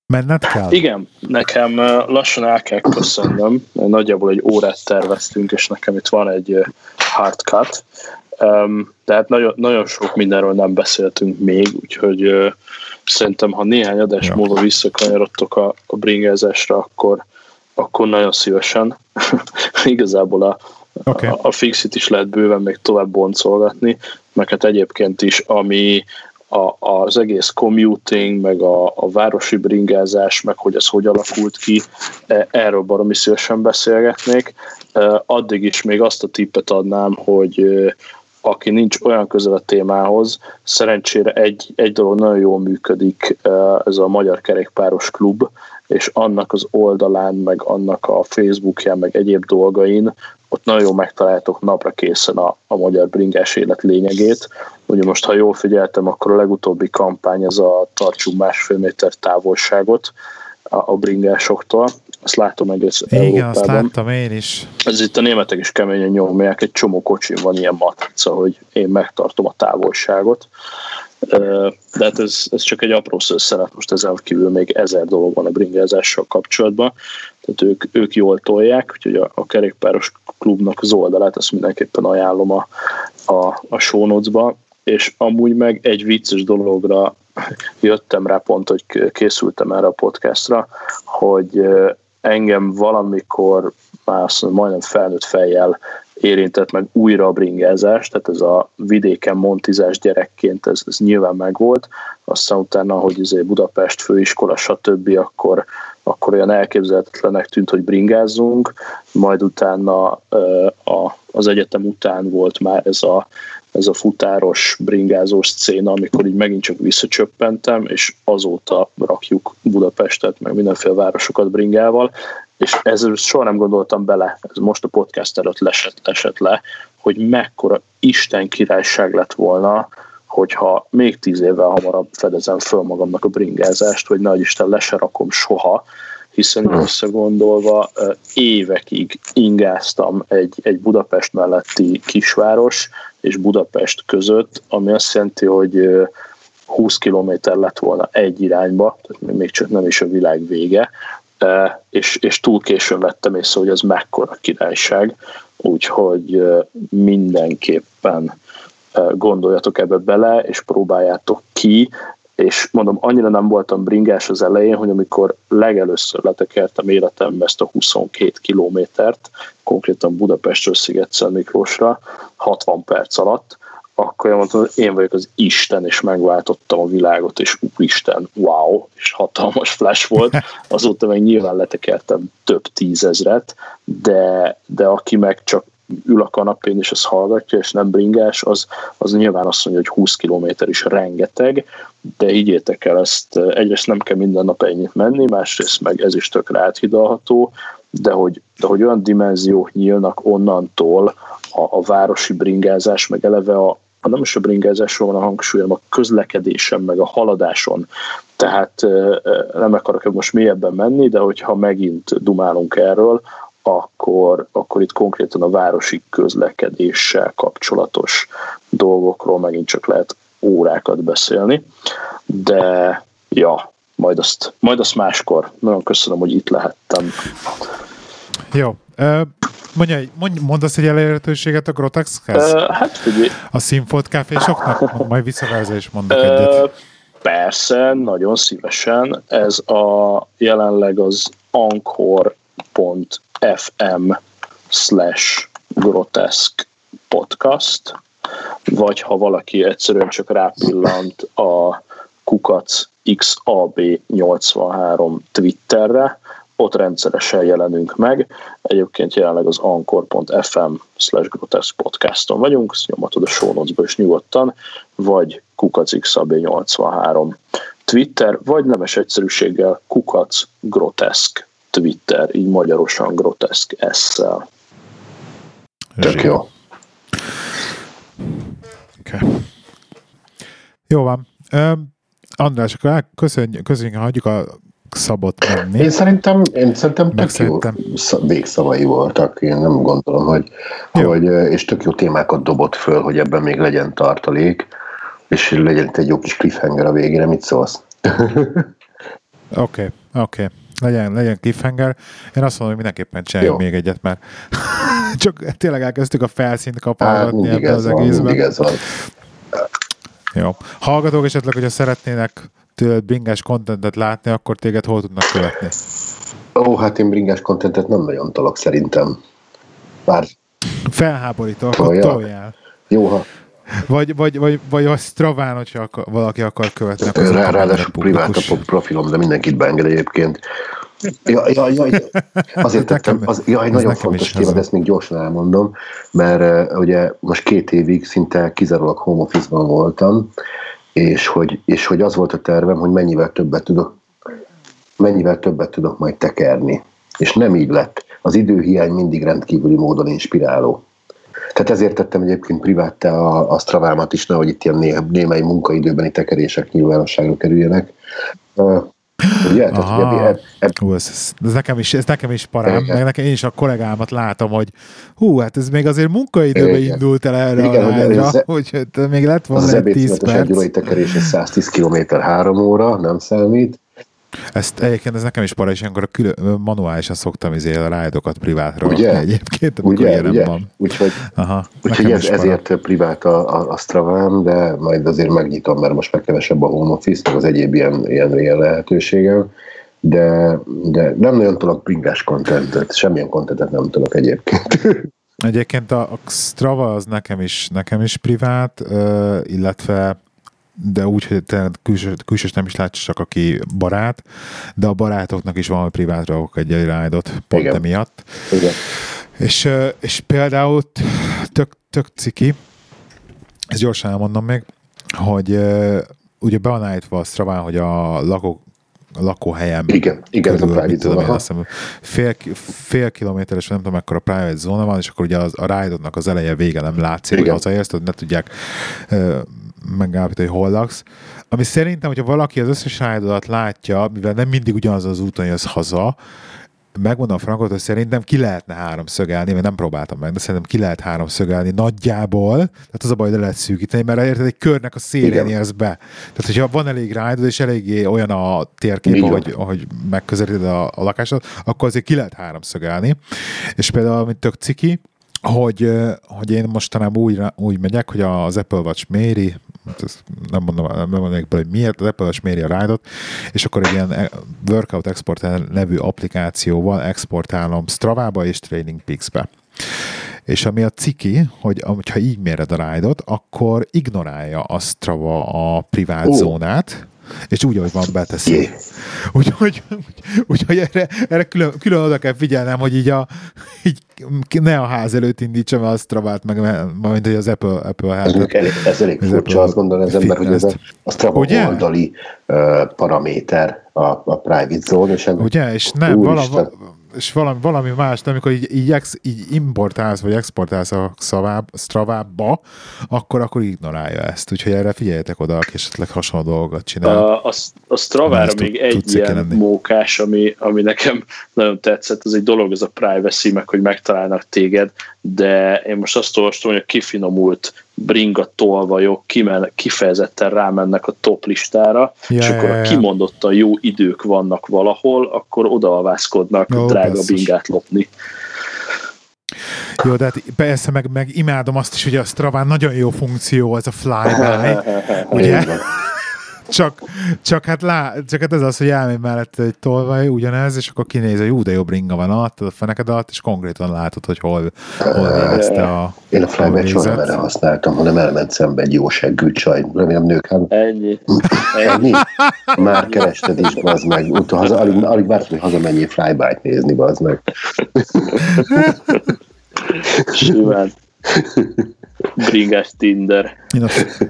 Menned kell? Igen, nekem lassan el kell köszönnöm. Nagyjából egy órát terveztünk, és nekem itt van egy hard cut. Tehát nagyon, nagyon sok mindenről nem beszéltünk még, úgyhogy szerintem, ha néhány adás ja. múlva visszakanyarodtok a, a bringázásra, akkor, akkor nagyon szívesen. Igazából a, okay. a, a fixit is lehet bőven még tovább boncolgatni, meg hát egyébként is, ami, a, az egész commuting, meg a, a városi bringázás, meg hogy ez hogy alakult ki, e, erről baromi szívesen beszélgetnék. E, addig is még azt a tippet adnám, hogy e, aki nincs olyan közel a témához, szerencsére egy, egy dolog nagyon jól működik, ez a Magyar Kerékpáros Klub, és annak az oldalán, meg annak a Facebookján, meg egyéb dolgain, ott nagyon megtaláltok napra készen a, a magyar bringás élet lényegét. Ugye most, ha jól figyeltem, akkor a legutóbbi kampány ez a tartsunk másfél méter távolságot a, a bringásoktól. Azt látom egész Igen, Európában. azt láttam én is. Ez itt a németek is keményen nyomják, egy csomó kocsin van ilyen matrica, hogy én megtartom a távolságot. De hát ez, ez csak egy apró szösszenet, most ezen kívül még ezer dolog van a bringázással kapcsolatban, tehát ők, ők jól tolják, úgyhogy a, a kerékpáros klubnak az oldalát, azt mindenképpen ajánlom a, a, a show és amúgy meg egy vicces dologra jöttem rá pont, hogy készültem erre a podcastra, hogy engem valamikor már azt mondom, majdnem felnőtt fejjel érintett meg újra a bringázás, tehát ez a vidéken montizás gyerekként ez, ez nyilván megvolt, aztán utána, hogy izé Budapest főiskola, stb., akkor, akkor olyan elképzelhetetlenek tűnt, hogy bringázzunk, majd utána a, az egyetem után volt már ez a, ez a futáros, bringázós széna, amikor így megint csak visszacsöppentem, és azóta rakjuk Budapestet, meg mindenféle városokat bringával, és ezzel soha nem gondoltam bele, ez most a podcast előtt lesett, esett le, hogy mekkora Isten királyság lett volna, hogyha még tíz évvel hamarabb fedezem föl magamnak a bringázást, hogy nagy Isten le se rakom soha, hiszen hmm. összegondolva évekig ingáztam egy, egy Budapest melletti kisváros és Budapest között, ami azt jelenti, hogy 20 kilométer lett volna egy irányba, tehát még csak nem is a világ vége, és, és túl későn vettem észre, hogy ez mekkora királyság, úgyhogy mindenképpen gondoljatok ebbe bele, és próbáljátok ki, és mondom, annyira nem voltam bringás az elején, hogy amikor legelőször letekertem életembe ezt a 22 kilométert, konkrétan Budapestről sziget Miklósra, 60 perc alatt, akkor én mondtam, hogy én vagyok az Isten, és megváltottam a világot, és úristen, wow, és hatalmas flash volt. Azóta meg nyilván letekertem több tízezret, de, de aki meg csak ül a kanapén és ezt hallgatja, és nem bringás, az, az nyilván azt mondja, hogy 20 km is rengeteg, de higgyétek el, ezt egyrészt nem kell minden nap ennyit menni, másrészt meg ez is tökre áthidalható, de hogy, de hogy olyan dimenziók nyílnak onnantól a, a városi bringázás, meg eleve a, a nem is a bringázásról van a hangsúlyom, a közlekedésen, meg a haladáson. Tehát nem akarok most mélyebben menni, de hogyha megint dumálunk erről, akkor, akkor itt konkrétan a városi közlekedéssel kapcsolatos dolgokról megint csak lehet órákat beszélni. De ja, majd azt, majd azt máskor. Nagyon köszönöm, hogy itt lehettem. Jó. Mondj, mondj, mondasz egy elérhetőséget a Grotexhez? Uh, hát figyelj. A Színfolt káfésoknak? Majd visszavezze és mondok uh, egyet. Persze, nagyon szívesen. Ez a jelenleg az anchor.fm slash groteszk podcast, vagy ha valaki egyszerűen csak rápillant a kukac XAB83 Twitterre, ott rendszeresen jelenünk meg. Egyébként jelenleg az anchor.fm slash groteszk podcaston vagyunk, ezt nyomatod a show is nyugodtan, vagy kukacxab83 Twitter, vagy nemes egyszerűséggel kukac groteszk Twitter, így magyarosan groteszk S-szel. Tök jó. Okay. Jó van. Uh, András, akkor köszönjük, köszönjük, hagyjuk a szabot menni. Én szerintem, én szerintem tök szerintem... jó végszavai voltak. Én nem gondolom, hogy, hogy, és tök jó témákat dobott föl, hogy ebben még legyen tartalék, és legyen itt egy jó kis cliffhanger a végére. Mit szólsz? Oké, oké. Okay, okay. Legyen, legyen cliffhanger. Én azt mondom, hogy mindenképpen csináljunk még egyet, mert csak tényleg elkezdtük a felszínt kapargatni hát, ebben az van, egészben. Jó. Hallgatók esetleg, hogyha szeretnének tőled bringás kontentet látni, akkor téged hol tudnak követni? Ó, hát én bringás kontentet nem nagyon tolok szerintem. Bár... Felháborító, akkor toljál. Jó, ha vagy, vagy, vagy, vagy a Straván, hogyha akar, valaki akar követni. Akkor Rá, ráadásul privát a profilom, de mindenkit beenged egyébként. Ja, ja, ja, azért tettem, az, jaj, nagyon fontos téma, de ezt még gyorsan elmondom, mert uh, ugye most két évig szinte kizárólag home office-ban voltam, és hogy, és hogy az volt a tervem, hogy mennyivel többet tudok, mennyivel többet tudok majd tekerni. És nem így lett. Az időhiány mindig rendkívüli módon inspiráló. Tehát ezért tettem egyébként privátte a, a Stravámat is, nehogy itt ilyen né, némely munkaidőbeni tekerések nyilvánosságra kerüljenek. Ugye? Tehát, ugye eb, eb... Hú, ez, ez, ez, nekem is, ez nekem is parám, meg nekem én is a kollégámat látom, hogy hú, hát ez még azért munkaidőben Igen. indult el erre Igen, a rányra, ez, hogy még lett volna egy 10 perc. Az egy órai tekerés, 110 km 3 óra, nem számít. Ezt egyébként ez nekem is para, és ilyenkor külön, manuálisan szoktam izé a rájdokat privátról. Ugye? Egyébként, ugye, ugye? van. Úgyhogy, Aha, úgyhogy ez, ezért privát a, a, a Stravám, de majd azért megnyitom, mert most meg kevesebb a home office, meg az egyéb ilyen, ilyen, ilyen lehetőségem. De, de nem nagyon tudok bringás kontentet, semmilyen kontentet nem tudok egyébként. Egyébként a, a Strava az nekem is, nekem is privát, illetve de úgy, hogy te külsős, külsős nem is látsz, csak aki barát, de a barátoknak is valami privát rakok egy rájdot pont Igen. emiatt. Igen. És, és például tök, tök ciki, ezt gyorsan elmondom még, hogy ugye be van állítva a Straván, hogy a lakók a lakóhelyem igen, igen, közül, a private tudom, én, azt hiszem, fél, fél kilométeres, nem tudom, mekkora private zóna van, és akkor ugye az, a ride az eleje vége nem látszik, hogy hazaérsz, hogy ne tudják megállapítani, hogy hol laksz. Ami szerintem, hogyha valaki az összes ride látja, mivel nem mindig ugyanaz az úton jössz haza, megmondom Frankot, hogy szerintem ki lehetne három szögelni, mert nem próbáltam meg, de szerintem ki lehet három szögelni nagyjából, tehát az a baj, hogy le lehet szűkíteni, mert érted, egy körnek a szélén érsz be. Tehát, hogyha van elég rájdod, és eléggé olyan a térkép, ahogy, ahogy megközelíted a, a lakásod, akkor azért ki lehet három szögelni. És például, mint tök ciki, hogy, hogy én mostanában úgy, úgy megyek, hogy az Apple Watch méri, ezt nem mondom, nem mondanék be, hogy miért, az Apple Watch méri a ride és akkor egy ilyen e, Workout Export nevű applikációval exportálom Stravába és Training Peaks-be. És ami a ciki, hogy ha így méred a ride akkor ignorálja a Strava a privát oh. zónát, és úgy, ahogy van, beteszi. Úgyhogy úgy, úgy, úgy, erre, erre külön, külön oda kell figyelnem, hogy így, a, így ne a ház előtt indítsam a Stravát, meg mint hogy az Apple, Apple ház. Ez, elég, ez elég furcsa, Apple azt gondolom az ember, hogy ez a, a Strava Ugye? oldali uh, paraméter a, a private zone, és Ugye, és nem, valami, és valami, valami más, de amikor így, így, ex, így importálsz, vagy exportálsz a szaváb, Stravába, akkor, akkor ignorálja ezt. Úgyhogy erre figyeljetek oda, aki esetleg hasonló dolgokat csinál. A, a, a Stravára még tud, egy ilyen lenni. mókás, ami, ami nekem nagyon tetszett, az egy dolog, ez a privacy, meg hogy megtalálnak téged, de én most azt olvastam, hogy a kifinomult bringa tolvajok kimen, kifejezetten rámennek a top listára, Ja, és akkor ja, ja. kimondottan jó idők vannak valahol, akkor odaalvászkodnak Ó, drága basszus. bringát lopni. Jó, de hát persze meg, meg imádom azt is, hogy a Straván nagyon jó funkció, ez a flyby, ugye? Csak, csak, hát lá, csak hát ez az, hogy elmegy mellett egy tolvaj, ugyanez, és akkor kinéz, hogy jó, de jobb ringa van alatt, a feneked alatt, és konkrétan látod, hogy hol, hol végezte a... Én a flyback soha nem erre használtam, hanem elment szembe egy jó seggű csaj. Remélem nők, hát Ennyi. Ennyi. Már kerested is, bazd meg. Haza, alig, alig vártam, hogy hazamenjél flyby-t nézni, bazd meg. Simán. Bringás Tinder. Én azt,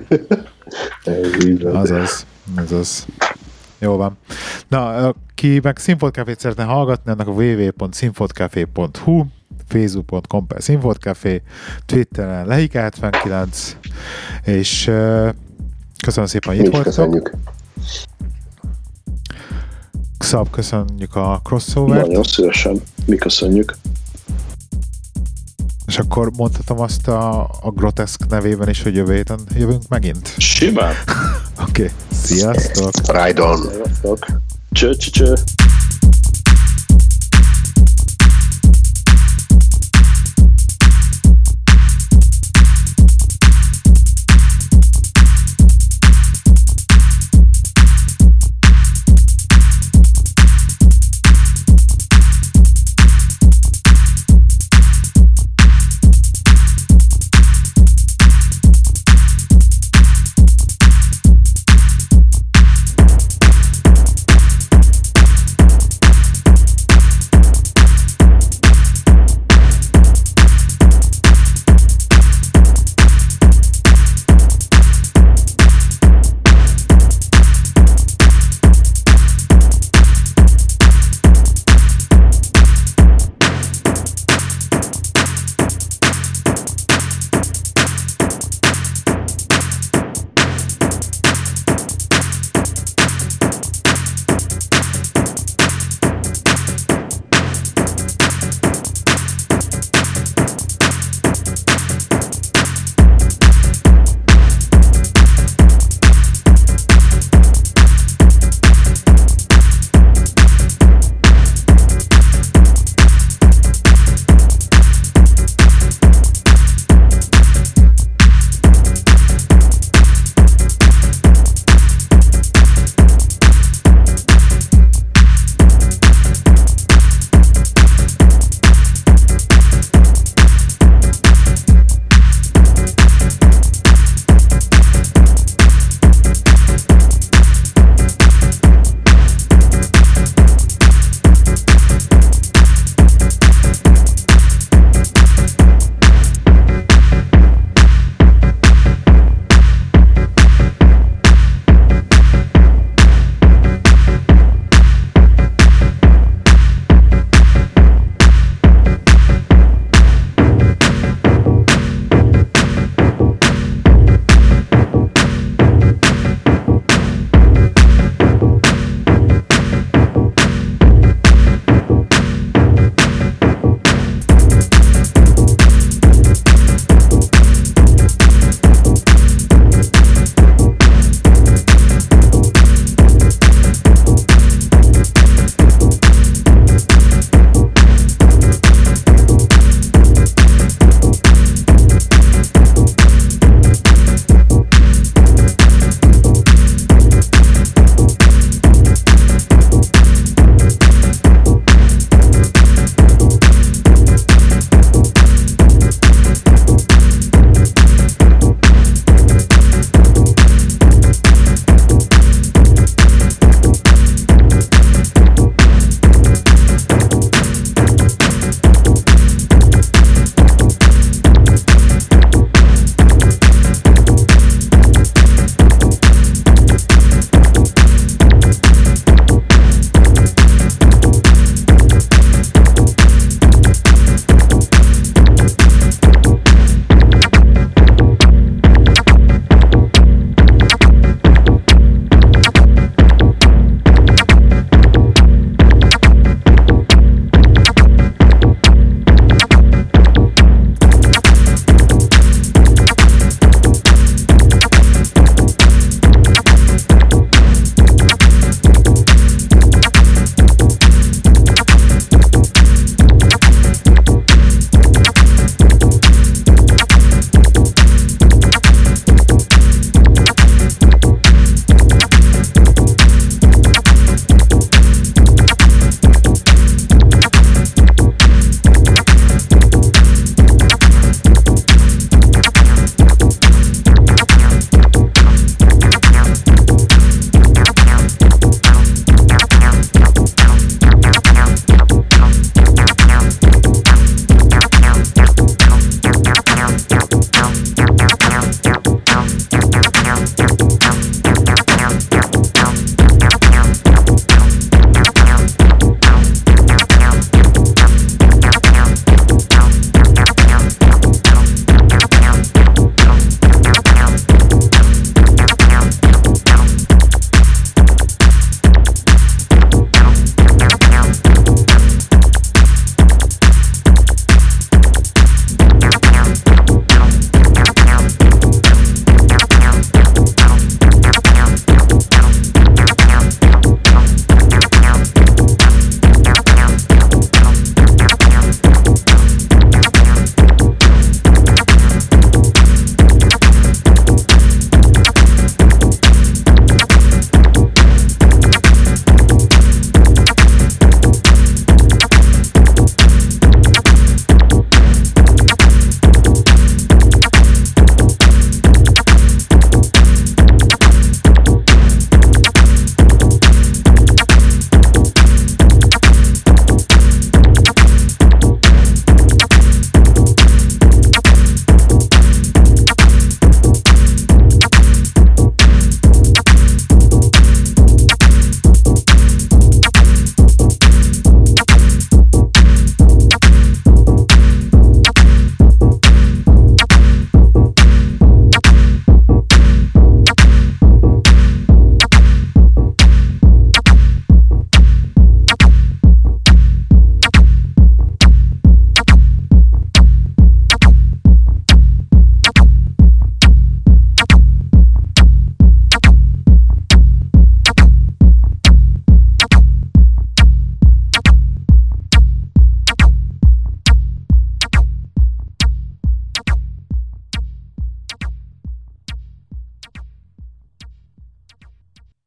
Ez azaz, azaz. Jó van. Na, aki meg Színfotkafét szeretne hallgatni, annak a www.színfotkafé.hu facebook.com per Színfotkafé, Twitteren Lehik79, és uh, köszönöm szépen, hogy itt is voltatok. köszönjük. Szab, köszönjük a crossover Nagyon szívesen. Mi köszönjük. És akkor mondhatom azt a, a groteszk nevében is, hogy jövő héten jövünk megint. Simán. Oké, okay. sziasztok! Ride on! Sziasztok. Cső, cső, cső.